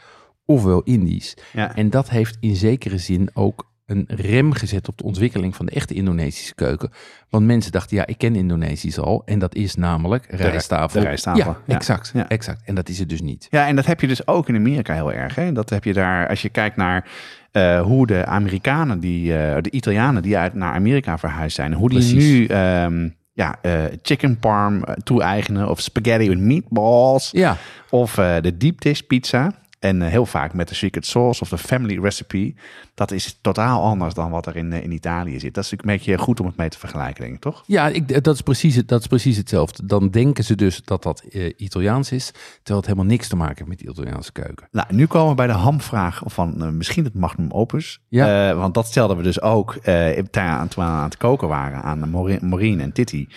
ofwel Indisch. Ja. En dat heeft in zekere zin ook een rem gezet op de ontwikkeling van de echte Indonesische keuken. Want mensen dachten, ja, ik ken Indonesisch al. En dat is namelijk rij- rijsttafel. de rijsttafel, Ja, ja. exact, Ja. exact. En dat is het dus niet. Ja, en dat heb je dus ook in Amerika heel erg. Hè? Dat heb je daar, als je kijkt naar eh, hoe de Amerikanen, die, eh, de Italianen die uit naar Amerika verhuisd zijn, hoe die Precies. nu ehm, ja, eh, chicken parm toe-eigenen of spaghetti with meatballs Ja, of de deep dish pizza. En eh, heel vaak met de secret sauce of de family recipe. Dat is totaal anders dan wat er in, eh, in Italië zit. Dat is natuurlijk een beetje goed om het mee te vergelijken, denk ik, toch? ja ik, dat, is precies, dat is precies hetzelfde. Dan denken ze dus dat dat eh, Italiaans is, terwijl het helemaal niks te maken heeft met de Italiaanse keuken. Nou, nu komen we bij de hamvraag van eh, misschien het magnum opus. Ja. Eh, want dat stelden we dus ook eh, toen we aan het koken waren aan Maureen en Titi.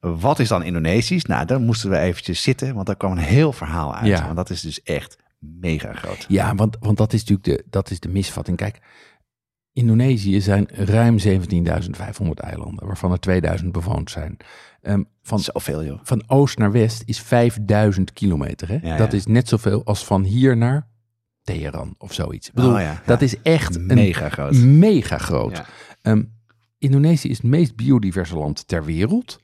Wat is dan Indonesisch? Nou, daar moesten we eventjes zitten, want daar kwam een heel verhaal uit. Ja. Want dat is dus echt mega groot. Ja, want, want dat is natuurlijk de, dat is de misvatting. Kijk, Indonesië zijn ruim 17.500 eilanden, waarvan er 2000 bewoond zijn. Ehm, van, Zoveel, joh. van oost naar west is 5000 kilometer. Hè? Ja, dat ja. is net zoveel als van hier naar Teheran of zoiets. Ik bedoel, Oh, ja, dat is echt een Mega groot. mega groot. Ehm, Indonesië is het meest biodiverse land ter wereld.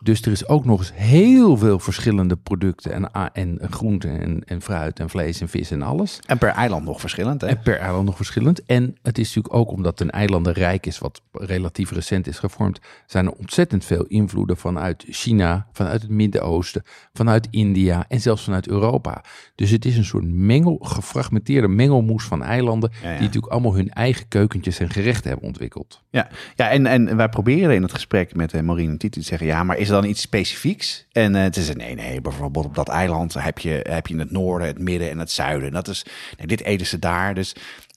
Dus er is ook nog eens heel veel verschillende producten en, en groenten en, en fruit en vlees en vis en alles. En per eiland nog verschillend, hè? En per eiland nog verschillend. En het is natuurlijk ook omdat een eilandenrijk is, wat relatief recent is gevormd, zijn er ontzettend veel invloeden vanuit China, vanuit het Midden-Oosten, vanuit India en zelfs vanuit Europa. Dus het is een soort mengel, gefragmenteerde mengelmoes van eilanden, Ja, ja. die natuurlijk allemaal hun eigen keukentjes en gerechten hebben ontwikkeld. Ja, ja en, en wij proberen in het gesprek met uh, Maureen en Titi te zeggen... ja, maar is er dan iets specifieks? En eh het is nee, nee, bijvoorbeeld op dat eiland heb je, heb je in het noorden, het midden en het zuiden. Dat is, nee, dit eten ze daar, dus...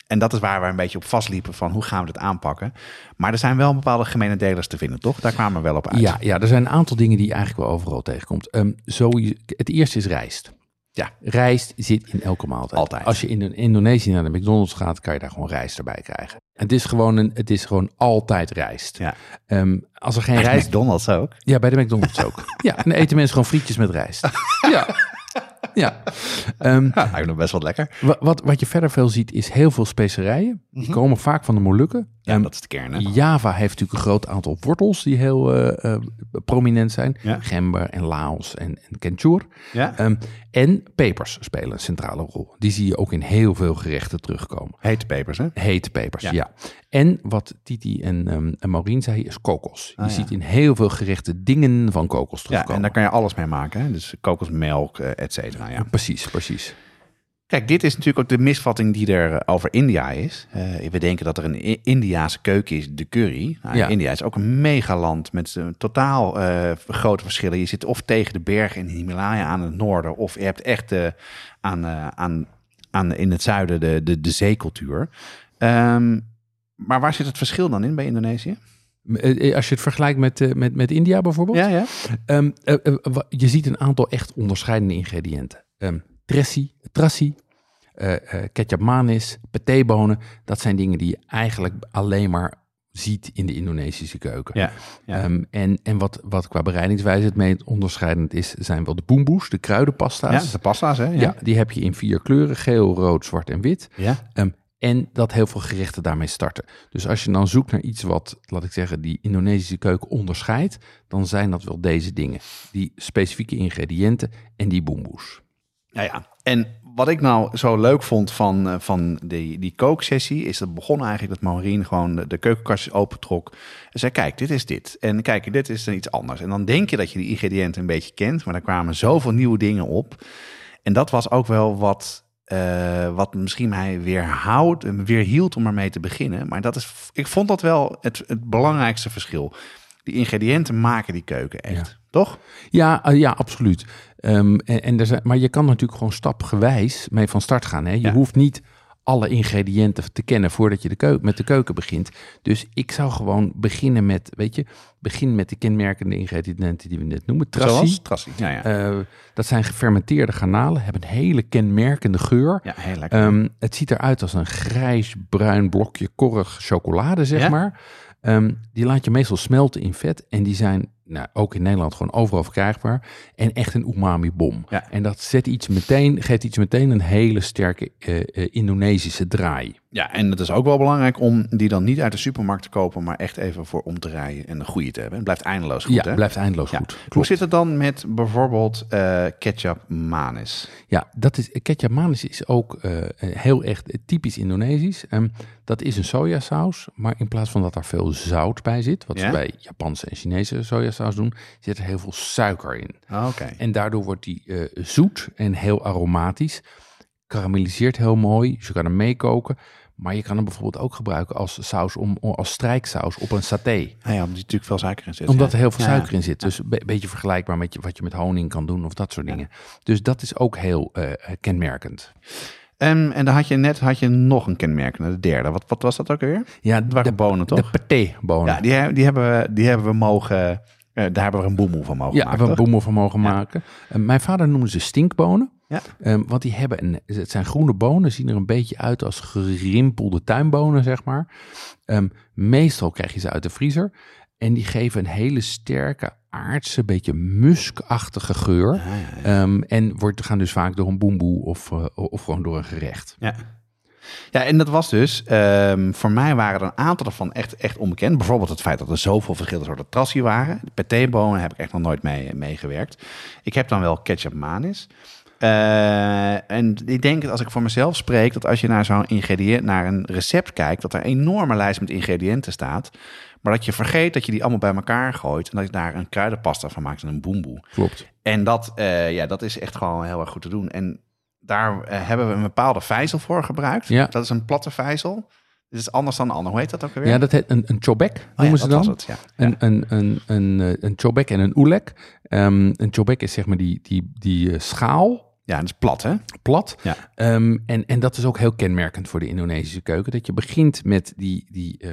En dat is waar we een beetje op vastliepen van hoe gaan we dit aanpakken. Maar er zijn wel bepaalde gemene delers te vinden, toch? Daar kwamen we wel op uit. Ja, ja, er zijn een aantal dingen die je eigenlijk wel overal tegenkomt. Ehm zo, het eerste is rijst. Ja. Rijst zit in elke maaltijd. Altijd. Als je in Indonesië naar de McDonald's gaat, kan je daar gewoon rijst erbij krijgen. Het is gewoon, een, het is gewoon altijd rijst. Ja. Ehm, als er geen Bij rijst... McDonald's ook. Ja, bij de McDonald's ook. ja, en dan eten mensen gewoon frietjes met rijst. ja. Ja. Ehm, Ja, eigenlijk nog best wel lekker. wa- wat, wat je verder veel ziet, is heel veel specerijen. Die komen vaak van de Molukken. Ja, dat is de kern. Hè? Java heeft natuurlijk een groot aantal wortels die heel eh, eh, prominent zijn. Ja. Gember en laos en, en kenchur. Ja? Ehm, en pepers spelen een centrale rol. Die zie je ook in heel veel gerechten terugkomen. Hete pepers, hè? Hete pepers, Ja. ja. En wat Titi en, en Maureen zei, is kokos. Je Ah, ja. ziet in heel veel gerechten dingen van kokos Ja, terugkomen. en daar kan je alles mee maken. Hè? Dus kokosmelk, eh, et cetera. Ja. Precies, precies. Kijk, dit is natuurlijk ook de misvatting die er eh, over India is. Eh, we denken dat er een Indiaanse keuken is, de curry. Nou, Ja. India is ook een megaland met eh, totaal grote verschillen. Je zit of tegen de bergen in de Himalaya aan het noorden, of je hebt echt aan, aan, aan, in het zuiden de, de, de zeecultuur. Ehm, maar waar zit het verschil dan in bij Indonesië? Als je het vergelijkt met, met, met India bijvoorbeeld. Ja, ja. Ehm, eh, eh, je ziet een aantal echt onderscheidende ingrediënten. Ehm tressi, trassi, eh eh ketchup manis, patébonen. Dat zijn dingen die je eigenlijk alleen maar ziet in de Indonesische keuken. Ja, ja. Ehm, en en wat, wat qua bereidingswijze het meest onderscheidend is, zijn wel de boemboes, de kruidenpasta's. ja, de pasta's, hè? Ja. die heb je in vier kleuren, geel, rood, zwart en wit. ja. Ehm, en dat heel veel gerechten daarmee starten. Dus als je dan zoekt naar iets wat, laat ik zeggen, die Indonesische keuken onderscheidt, dan zijn dat wel deze dingen. Die specifieke ingrediënten en die boemboes. Ja, ja. En wat ik nou zo leuk vond van, eh, van die, die kooksessie, is dat begon eigenlijk dat Maureen gewoon de, de keukenkastjes opentrok. En zei, kijk, dit is dit. En kijk, dit is dan iets anders. En dan denk je dat je die ingrediënten een beetje kent, maar er kwamen zoveel nieuwe dingen op. En dat was ook wel wat, eh, wat misschien mij weerhoudt, eh, weer hield om ermee te beginnen. Maar dat is, ik vond dat wel het, het belangrijkste verschil. Die ingrediënten maken die keuken echt, toch? Ja, ja absoluut. Ehm, en, en er zijn, maar je kan natuurlijk gewoon stapgewijs mee van start gaan. Hè? Je Ja. hoeft niet alle ingrediënten te kennen voordat je de keuken, met de keuken begint. Dus ik zou gewoon beginnen met, weet je, begin met de kenmerkende ingrediënten die we net noemen. Trassi, Zoals trassie. Ja, ja. Eh, dat zijn gefermenteerde garnalen, hebben een hele kenmerkende geur. ja heel lekker. Ehm, het ziet eruit als een grijs-bruin blokje korrig chocolade, zeg Ja? maar. Ehm, die laat je meestal smelten in vet. En die zijn nou, ook in Nederland gewoon overal verkrijgbaar. En echt een umami-bom. Ja. En dat zet iets meteen, geeft iets meteen een hele sterke eh, eh, Indonesische draai. Ja, en het is ook wel belangrijk om die dan niet uit de supermarkt te kopen, maar echt even voor om te rijden en een goede te hebben. Het blijft eindeloos goed, ja, hè? blijft eindeloos Ja. goed. Hoe zit het dan met bijvoorbeeld eh, ketchup manis? Ja, dat is, ketchup manis is ook heel echt typisch Indonesisch. Ehm, dat is een sojasaus, maar in plaats van dat er veel zout bij zit, wat Ja? bij Japanse en Chinese sojasaus doen, zit er heel veel suiker in. Ah, Oké. En daardoor wordt die eh, zoet en heel aromatisch. Karamelliseert heel mooi, dus je kan hem meekoken. Maar je kan hem bijvoorbeeld ook gebruiken als saus, om, als strijksaus op een saté. Nou ja, omdat er natuurlijk veel suiker in zit. Omdat er heel veel Ja, suiker in zit. Dus een be- beetje vergelijkbaar met je, wat je met honing kan doen of dat soort dingen. Dus dat is ook heel eh, kenmerkend. En, en dan had je net had je nog een kenmerkende, de derde. Wat, wat was dat ook weer? Ja, waren de, bonen, de toch? paté-bonen. Ja, die, die, hebben we, die hebben we mogen... eh, daar hebben we een boemoe van mogen Ja, maken, hebben we een boemel van mogen Ja. maken. Mijn vader noemde ze stinkbonen. Ja. Ehm, want die hebben een, het zijn groene bonen, zien er een beetje uit als gerimpelde tuinbonen, zeg maar. Ehm, meestal krijg je ze uit de vriezer. En die geven een hele sterke, aardse, beetje muskachtige geur. Ja, ja, ja. Ehm, en wordt, gaan dus vaak door een boemboe of, eh, of gewoon door een gerecht. Ja. Ja, en dat was dus, ehm, voor mij waren er een aantal ervan echt, echt onbekend. Bijvoorbeeld het feit dat er zoveel verschillende soorten trassie waren. De patébonen heb ik echt nog nooit mee meegewerkt. Ik heb dan wel ketchup manis. Eh, en ik denk dat als ik voor mezelf spreek, dat als je naar zo'n ingrediënt, naar een recept kijkt, dat er een enorme lijst met ingrediënten staat. Maar dat je vergeet dat je die allemaal bij elkaar gooit en dat je daar een kruidenpasta van maakt en een boemboe. Klopt. En dat, eh, ja, dat is echt gewoon heel erg goed te doen. En daar eh, hebben we een bepaalde vijzel voor gebruikt. Ja. Dat is een platte vijzel. Dit is anders dan de ander. Hoe heet dat ook alweer? Ja, dat heet een, een chobek, Oh ja, noemen ze dat dan. het, ja. Een, een, een, een, eh, een chobek en een oelek. Ehm, een chobek is zeg maar die, die, die eh, schaal, Ja, dat is plat, hè? plat. Ja. Ehm, en, en dat is ook heel kenmerkend voor de Indonesische keuken. Dat je begint met die, die,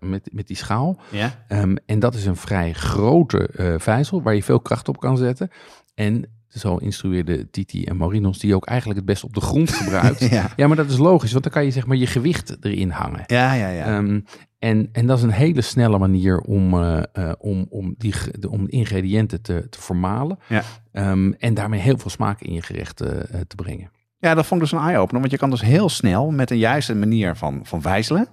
met, met die schaal. Ja. Ehm, en dat is een vrij grote vijzel waar je veel kracht op kan zetten. En zo instrueerde Titi en Maurinos die ook eigenlijk het best op de grond gebruikt. Ja. ja, maar dat is logisch, want dan kan je zeg maar je gewicht erin hangen. Ja, ja, ja. Ehm, en, en dat is een hele snelle manier om, eh, eh, om, om, die, de, om de ingrediënten te, te vermalen. Ja. Ehm, en daarmee heel veel smaak in je gerecht eh, te brengen. ja, dat vond ik dus een eye-opener. Want je kan dus heel snel met een juiste manier van, van vijzelen...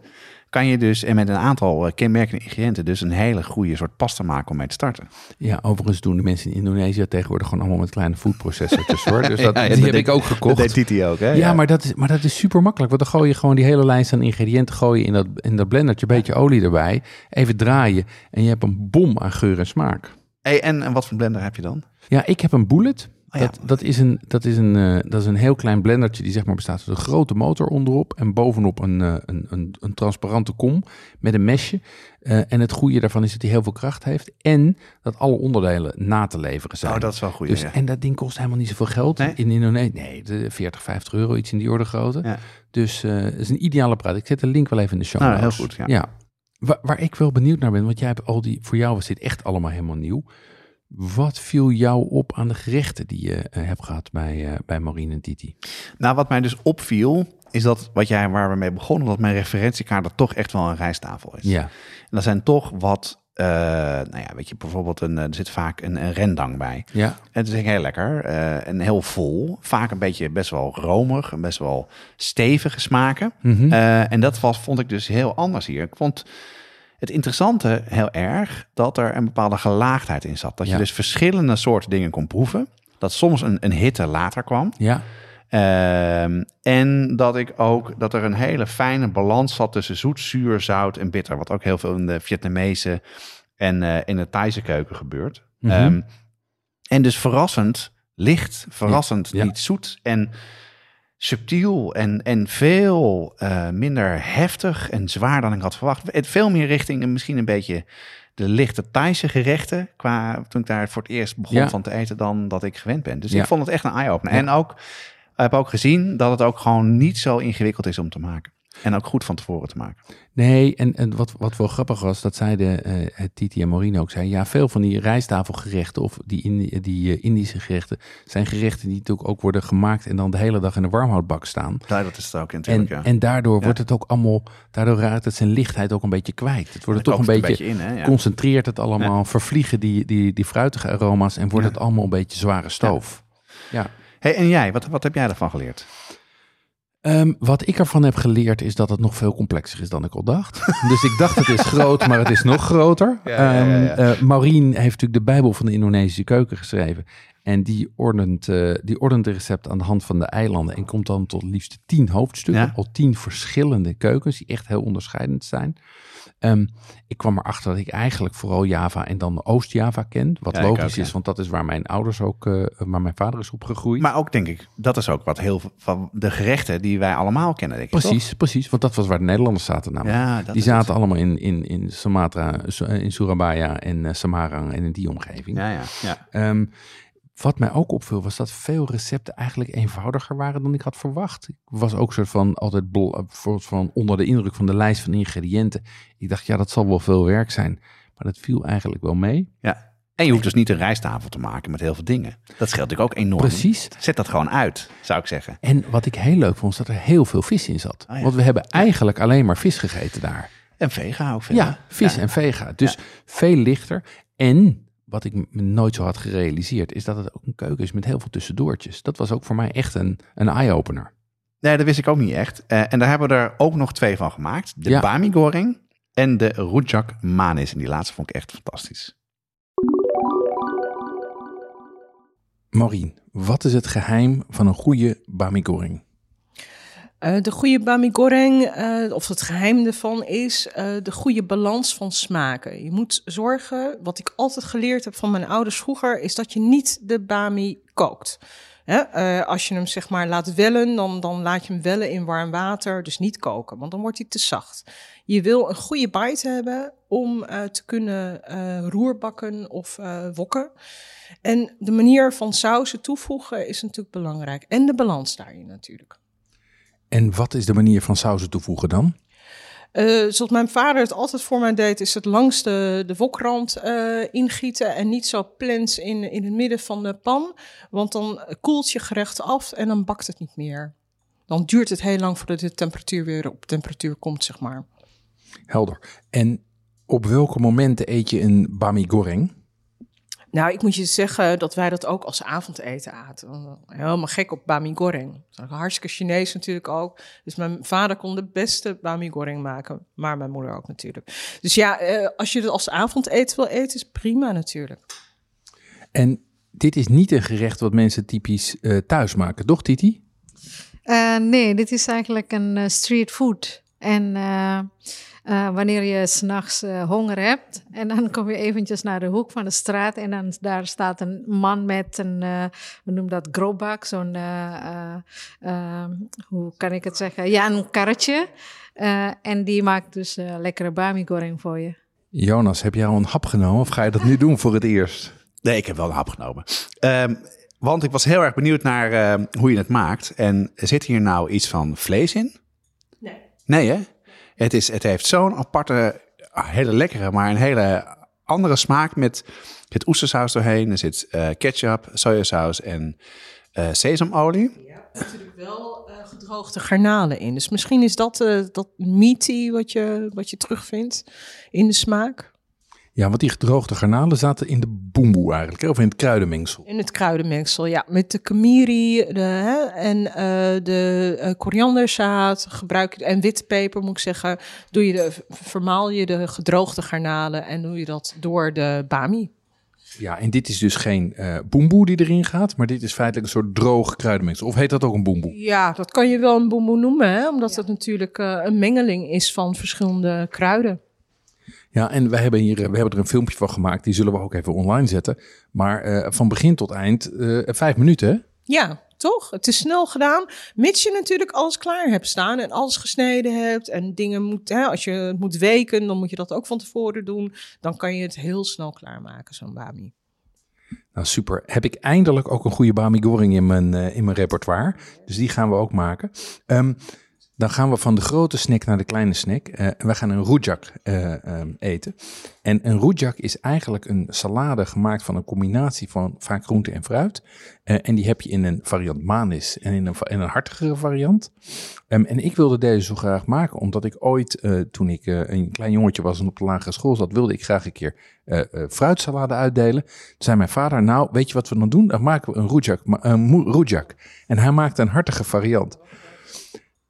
kan je dus en met een aantal eh, kenmerkende ingrediënten dus een hele goede soort pasta maken om mee te starten. Ja, overigens doen de mensen in Indonesië tegenwoordig gewoon allemaal met kleine foodprocessortjes hoor. Dus dat, Ja, die heb ik ook gekocht. Dat deed Titi ook, hè? ja, Maar, dat is, maar dat is super makkelijk. Want dan gooi je gewoon die hele lijst aan ingrediënten gooi je in dat, in dat blendertje. Een beetje olie erbij. Even draaien. En je hebt een bom aan geur en smaak. Hey, en, en wat voor blender heb je dan? Ja, ik heb een bullet. Oh ja. dat, dat, is een, dat, is een, eh, dat is een heel klein blendertje die zeg maar bestaat uit een grote motor onderop en bovenop een, eh, een, een, een transparante kom met een mesje. Eh, en het goede daarvan is dat hij heel veel kracht heeft en dat alle onderdelen na te leveren zijn. Oh, dat is wel goed. dus, ja. En dat ding kost helemaal niet zoveel geld. Nee? In Indonesië, nee, de 40, 50 euro, iets in die orde grootte. Ja. Dus het is een ideale apparaat. Ik zet de link wel even in de show Nou, heel goed, ja. ja. Waar, waar ik wel benieuwd naar ben, want jij hebt al die, voor jou was dit echt allemaal helemaal nieuw. Wat viel jou op aan de gerechten die je eh, hebt gehad bij, eh bij Marine en Titi? Nou, wat mij dus opviel, is dat wat jij waar we mee begonnen, dat mijn referentiekaart toch echt wel een rijsttafel is. Ja, En dat zijn toch wat, eh, nou ja, weet je, bijvoorbeeld een, er zit vaak een, een rendang bij. ja, En het is heel lekker eh, en heel vol. Vaak een beetje best wel romig en best wel stevige smaken. Mhm. En dat was, vond ik dus heel anders hier. Ik vond het interessante heel erg dat er een bepaalde gelaagdheid in zat. Dat Ja. je dus verschillende soorten dingen kon proeven. Dat soms een, een hitte later kwam. ja, Ehm, en dat ik ook dat er een hele fijne balans zat tussen zoet, zuur, zout en bitter. Wat ook heel veel in de Vietnamese en eh, in de Thaise keuken gebeurt. Mhm. Ehm, en dus verrassend licht, verrassend Ja. niet zoet en subtiel en, en veel eh, minder heftig en zwaar dan ik had verwacht. Het veel meer richting misschien een beetje de lichte Thaise gerechten, qua, toen ik daar voor het eerst begon Ja. van te eten, dan dat ik gewend ben. Dus Ja. ik vond het echt een eye-opener. Ja. En ook, ik heb ook gezien dat het ook gewoon niet zo ingewikkeld is om te maken. En ook goed van tevoren te maken. Nee, en, en wat, wat wel grappig was, dat zeiden eh, Titi en Maureen ook. Zei, ja, veel van die rijsttafelgerechten of die, Indi- die eh, Indische gerechten... zijn gerechten die natuurlijk ook worden gemaakt... en dan de hele dag in de warmhoutbak staan. Ja, dat is het ook En, natuurlijk, ja. en daardoor Ja. wordt het ook allemaal... daardoor raakt het zijn lichtheid ook een beetje kwijt. Het wordt er Dat toch een beetje... in, hè? Ja. concentreert het allemaal, vervliegen die, die, die fruitige aroma's... en wordt het allemaal een beetje zware stoof. Ja. Hey, en jij, wat, wat heb jij ervan geleerd? Ehm, wat ik ervan heb geleerd is dat het nog veel complexer is dan ik al dacht. dus ik dacht het is groot, maar het is nog groter. Ja, ja, ja, ja. Ehm, eh, Maureen heeft natuurlijk de Bijbel van de Indonesische keuken geschreven. En die ordent, eh, die ordent de recept aan de hand van de eilanden. En komt dan tot liefst tien hoofdstukken. Ja. Al tien verschillende keukens die echt heel onderscheidend zijn. Ehm, ik kwam erachter dat ik eigenlijk vooral Java en dan Oost-Java ken. Wat Ja, logisch ook, ja. is, want dat is waar mijn ouders ook, eh, waar mijn vader is opgegroeid. Maar ook denk ik, dat is ook wat heel veel van de gerechten die wij allemaal kennen, denk ik. Precies, precies. Want dat was waar de Nederlanders zaten toch? namelijk. Die zaten het. allemaal in, in, in Sumatra, Su- in Surabaya en eh, Samarang en in die omgeving. Ja, ja, ja. Ehm, wat mij ook opviel was dat veel recepten eigenlijk eenvoudiger waren dan ik had verwacht. Ik was ook soort van altijd eh, van onder de indruk van de lijst van ingrediënten. Ik dacht, ja, dat zal wel veel werk zijn. Maar dat viel eigenlijk wel mee. ja. En je hoeft dus niet een rijsttafel te maken met heel veel dingen. Dat scheelt natuurlijk ook enorm. Precies. Zet dat gewoon uit, zou ik zeggen. En wat ik heel leuk vond, is dat er heel veel vis in zat. Ah, ja. Want we hebben eigenlijk alleen maar vis gegeten daar. En vega ook verder. Ja, vis en vega. Dus veel lichter. En wat ik me nooit zo had gerealiseerd, is dat het ook een keuken is met heel veel tussendoortjes. Dat was ook voor mij echt een, een eye-opener. Nee, dat wist ik ook niet echt. Eh, en daar hebben we er ook nog twee van gemaakt. De Ja. bami goreng en de rujak manis. En die laatste vond ik echt fantastisch. Maureen, wat is het geheim van een goede bami goreng? Eh, de goede bami goreng, eh, of het geheim ervan is eh, de goede balans van smaken. Je moet zorgen, wat ik altijd geleerd heb van mijn ouders vroeger, is dat je niet de bami kookt. Hè? als je hem zeg maar laat wellen, dan, dan laat je hem wellen in warm water, dus niet koken, want dan wordt hij te zacht. Je wil een goede bite hebben om te kunnen roerbakken of wokken. En de manier van sausen toevoegen is natuurlijk belangrijk. En de balans daarin natuurlijk. En wat is de manier van sauzen toevoegen dan? Eh, zoals mijn vader het altijd voor mij deed, is het langs de, de wokrand eh, ingieten en niet zo plens in, in het midden van de pan. Want dan koelt je gerecht af en dan bakt het niet meer. Dan duurt het heel lang voordat de temperatuur weer op temperatuur komt, zeg maar. Helder. En op welke momenten eet je een bami goreng? Nou, ik moet je zeggen dat wij dat ook als avondeten aten. Helemaal gek op bami goreng. Hartstikke Chinees natuurlijk ook. Dus mijn vader kon de beste bami goreng maken. Maar mijn moeder ook natuurlijk. Dus ja, eh, als je het als avondeten wil eten, is prima natuurlijk. En dit is niet een gerecht wat mensen typisch uh, thuis maken, toch Titi? Uh, nee, dit is eigenlijk een uh, street food. En uh, wanneer je s'nachts uh, honger hebt. En dan kom je eventjes naar de hoek van de straat. En dan daar staat een man met een, uh, we noemen dat grobak. Zo'n, hoe kan ik het zeggen? Ja, een karretje. en die maakt dus lekkere bami goreng voor je. Jonas, heb jij al een hap genomen of ga je dat nu doen voor het eerst? Nee, ik heb wel een hap genomen. Um, want ik was heel erg benieuwd naar hoe je het maakt. En zit hier nou iets van vlees in? Nee. Nee, hè? Het, is, het heeft zo'n aparte, ah, hele lekkere, maar een hele andere smaak met het oestersaus doorheen. Er zit uh, ketchup, sojasaus en uh, sesamolie. Ja, natuurlijk wel uh, gedroogde garnalen in. Dus misschien is dat, dat meaty wat je, wat je terugvindt in de smaak. Ja, want die gedroogde garnalen zaten in de boemboe eigenlijk, of in het kruidenmengsel. In het kruidenmengsel, ja. Met de kamiri de, hè, en uh, de uh, korianderzaad gebruik je, en witte peper moet ik zeggen. Doe je de, vermaal je de gedroogde garnalen en doe je dat door de bami. Ja, en dit is dus geen uh, boemboe die erin gaat, maar dit is feitelijk een soort droog kruidenmengsel. Of heet dat ook een boemboe? Ja, dat kan je wel een boemboe noemen, hè? omdat ja. het natuurlijk een mengeling is van verschillende kruiden. Ja, en we hebben hier we hebben er een filmpje van gemaakt. Die zullen we ook even online zetten. Maar uh, van begin tot eind uh, vijf minuten. Ja, toch? Het is snel gedaan. Mits je natuurlijk alles klaar hebt staan en alles gesneden hebt. En dingen moet, hè, als je het moet weken, dan moet je dat ook van tevoren doen. Dan kan je het heel snel klaarmaken, zo'n bami. Nou, super. Heb ik eindelijk ook een goede bami goreng in mijn, uh, in mijn repertoire. Dus die gaan we ook maken. Um, dan gaan we van de grote snack naar de kleine snack. Uh, we gaan een rujak uh, um, eten. En een rujak is eigenlijk een salade gemaakt van een combinatie van vaak groente en fruit. Uh, en die heb je in een variant manis en in een, in een hartigere variant. Um, en ik wilde deze zo graag maken, omdat ik ooit, toen ik een klein jongetje was en op de lagere school zat, wilde ik graag een keer fruitsalade uitdelen. Toen zei mijn vader, nou, weet je wat we dan doen? Dan maken we een rujak. Een. En hij maakte een hartige variant.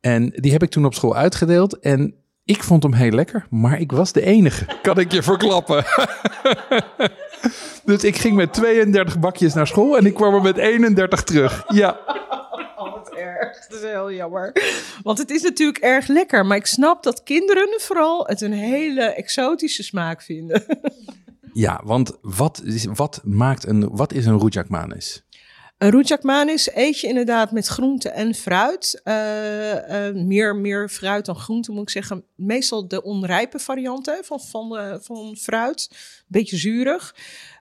En die heb ik toen op school uitgedeeld. En ik vond hem heel lekker, maar ik was de enige. Kan ik je verklappen. dus ik ging met 32 bakjes naar school en ik kwam er met 31 terug. Ja. Oh, wat erg. Dat is heel jammer. Want het is natuurlijk erg lekker. Maar ik snap dat kinderen vooral het een hele exotische smaak vinden. ja, want wat, is, wat, maakt een, wat is een rujak manis? Een rujak manis eet je inderdaad met groente en fruit. Uh, uh, meer, meer fruit dan groente moet ik zeggen. Meestal de onrijpe varianten van, van, uh, van fruit. Beetje zuurig.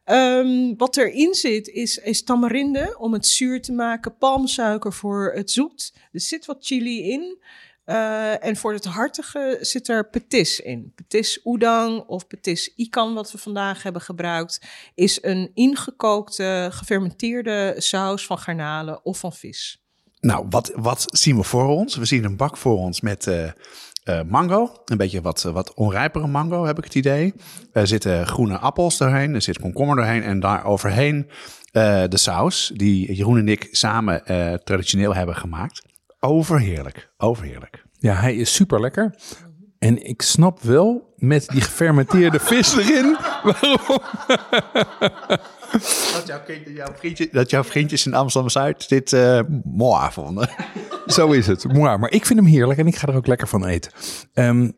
Um, wat erin zit is, is tamarinde om het zuur te maken. Palmsuiker voor het zoet. Er zit wat chili in. Uh, en voor het hartige zit er petis in. Petis udang of petis ikan, wat we vandaag hebben gebruikt, is een ingekookte, gefermenteerde saus van garnalen of van vis. Nou, wat, wat zien we voor ons? We zien een bak voor ons met uh, uh, mango. Een beetje wat, wat onrijpere mango, heb ik het idee. Er zitten groene appels doorheen, er zit komkommer doorheen en daar overheen de saus die Jeroen en ik samen traditioneel hebben gemaakt. Overheerlijk, overheerlijk. Ja, hij is super lekker. En ik snap wel met die gefermenteerde vis erin waarom. dat, jouw jouw vriendje, dat jouw vriendjes in Amsterdam-Zuid dit uh, mooi vonden. Zo is het, mooi. Maar ik vind hem heerlijk en ik ga er ook lekker van eten. Um,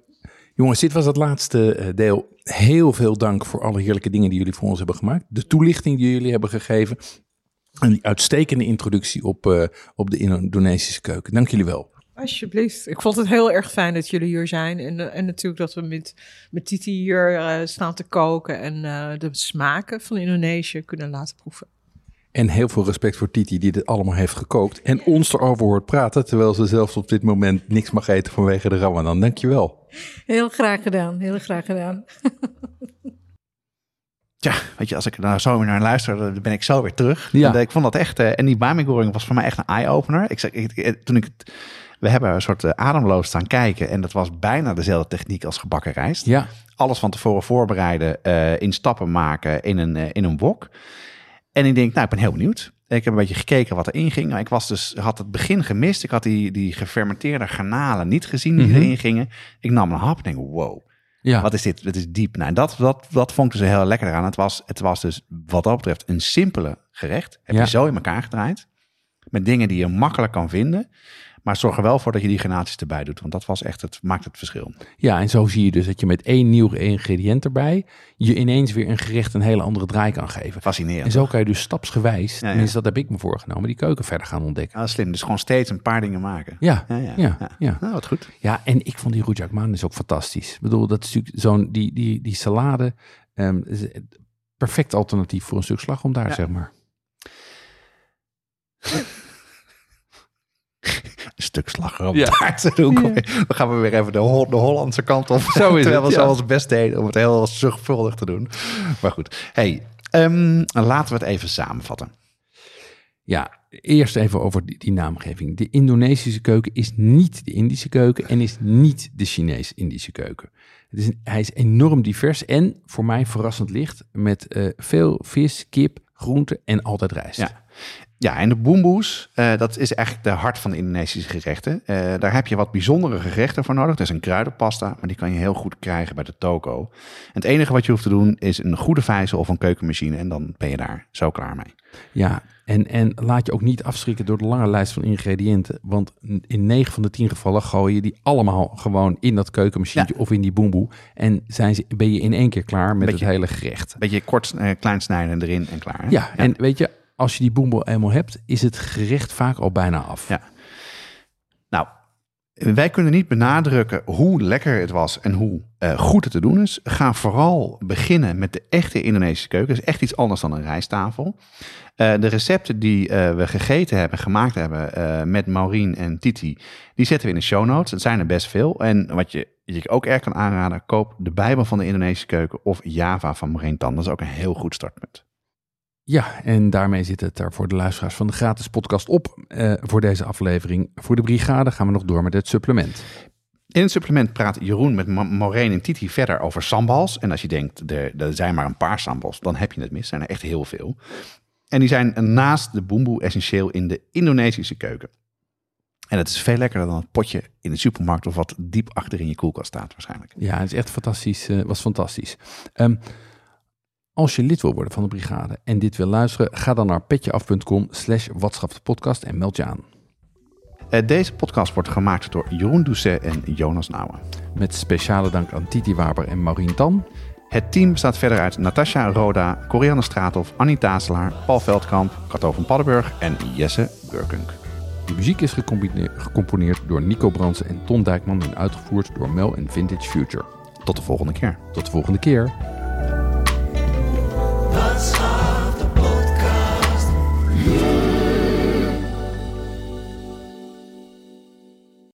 jongens, dit was het laatste eh, deel. Heel veel dank voor alle heerlijke dingen die jullie voor ons hebben gemaakt. De toelichting die jullie hebben gegeven. En die uitstekende introductie op, uh, op de Indonesische keuken. Dank jullie wel. Alsjeblieft. Ik vond het heel erg fijn dat jullie hier zijn. En, uh, en natuurlijk dat we met, met Titi hier uh, staan te koken en uh, de smaken van Indonesië kunnen laten proeven. En heel veel respect voor Titi die dit allemaal heeft gekookt. En ons erover hoort praten, terwijl ze zelfs op dit moment niks mag eten vanwege de Ramadan. Dankjewel. Heel graag gedaan, heel graag gedaan. Ja, weet je, als ik daar zo weer naar luister, dan ben ik zo weer terug. Ja. En, ik vond dat echt, en die bami was voor mij echt een eye-opener. Ik, ik, toen ik We hebben een soort eh, ademloos staan kijken. En dat was bijna dezelfde techniek als gebakken rijst. Ja, Alles van tevoren voorbereiden, eh, in stappen maken in een, eh, in een wok. En ik denk, nou, ik ben heel benieuwd. Ik heb een beetje gekeken wat erin ging. Nou, Ik was dus, had het begin gemist. Ik had die, die gefermenteerde garnalen niet gezien die Mhm. erin gingen. Ik nam een hap en denk, wow, ja. wat is dit? Het is diep. Nou, en dat, dat, dat vond ik dus heel lekker aan. Het was, het was dus wat dat betreft een simpele gerecht. Heb Ja. je zo in elkaar gedraaid. Met dingen die je makkelijk kan vinden. Maar zorg er wel voor dat je die granaatjes erbij doet. Want dat was echt het, maakt het verschil. ja, en zo zie je dus dat je met één nieuw ingrediënt erbij... je ineens weer een gerecht een hele andere draai kan geven. Fascinerend. En zo kan je dus stapsgewijs, ja. dat heb ik me voorgenomen... die keuken verder gaan ontdekken. Ja, is slim. Dus gewoon steeds een paar dingen maken. Ja, Ja, ja, ja. Nou, wat goed. Ja, en ik vond die rujak is ook fantastisch. Ik bedoel, dat is natuurlijk zo'n, die, die, die salade, ehm, perfect alternatief voor een stuk slagroom daar, Ja. zeg maar. Een stuk slagroom Ja. taart doen. Weer- Dan gaan we weer even de, Hol- de Hollandse kant op. Zo is Terwijl het, we zo ja. ons best deden om het heel zorgvuldig te doen. Maar goed. Hey, ehm, laten we het even samenvatten. Ja, eerst even over die, die naamgeving. De Indonesische keuken is niet de Indische keuken en is niet de Chinees-Indische keuken. Het is een- hij is enorm divers en voor mij verrassend licht met eh, veel vis, kip, groenten en altijd rijst. Ja. Ja, en de boemboes, eh, dat is eigenlijk de hart van de Indonesische gerechten. Eh, daar heb je wat bijzondere gerechten voor nodig. Dat is een kruidenpasta, maar die kan je heel goed krijgen bij de toko. En het enige wat je hoeft te doen is een goede vijzel of een keukenmachine. En dan ben je daar zo klaar mee. Ja, en, en laat je ook niet afschrikken door de lange lijst van ingrediënten. Want in 9 van de 10 gevallen gooi je die allemaal gewoon in dat keukenmachientje of in die boemboe. En zijn ze, ben je in één keer klaar met Beetje- het hele gerecht. Beetje kort, eh, klein snijden erin en klaar. Ja, en weet je, als je die boemboe eenmaal hebt, is het gerecht vaak al bijna af. Ja. Nou, wij kunnen niet benadrukken hoe lekker het was en hoe eh, goed het te doen is. Ga vooral beginnen met de echte Indonesische keuken. Het is echt iets anders dan een rijsttafel. Eh, de recepten die eh, we gegeten hebben, gemaakt hebben met Maureen en Titi, die zetten we in de show notes. Het zijn er best veel. En wat je, je ook erg kan aanraden, koop de Bijbel van de Indonesische keuken of Java van Maureen Tan. Dat is ook een heel goed startpunt. Ja, en daarmee zit het er voor de luisteraars van de gratis podcast op eh, voor deze aflevering. Voor de brigade gaan we nog door met het supplement. In het supplement praat Jeroen met Ma- Maureen en Titi verder over sambals. En als je denkt, er, er zijn maar een paar sambals, dan heb je het mis. Er zijn er echt heel veel. En die zijn naast de boemboe essentieel in de Indonesische keuken. En het is veel lekkerder dan het potje in de supermarkt of wat diep achter in je koelkast staat waarschijnlijk. Ja, het is echt fantastisch. eh, was fantastisch. Ehm, als je lid wil worden van de brigade en dit wil luisteren, ga dan naar petjeaf.com slash podcast en meld je aan. Eh, deze podcast wordt gemaakt door Jeroen Doucet en Jonas Nouwen. Met speciale dank aan Titi Waber en Maureen Tan. Het team bestaat verder uit Natasja Roda, Corianne Straathof, Annie Tazelaar, Paul Veldkamp, Kato van Paddenburg en Jesse Burkunk. De muziek is gecomponeerd door Nico Bransen en Ton Dijkman en uitgevoerd door Mel en Vintage Future. Tot de volgende keer. Tot de volgende keer.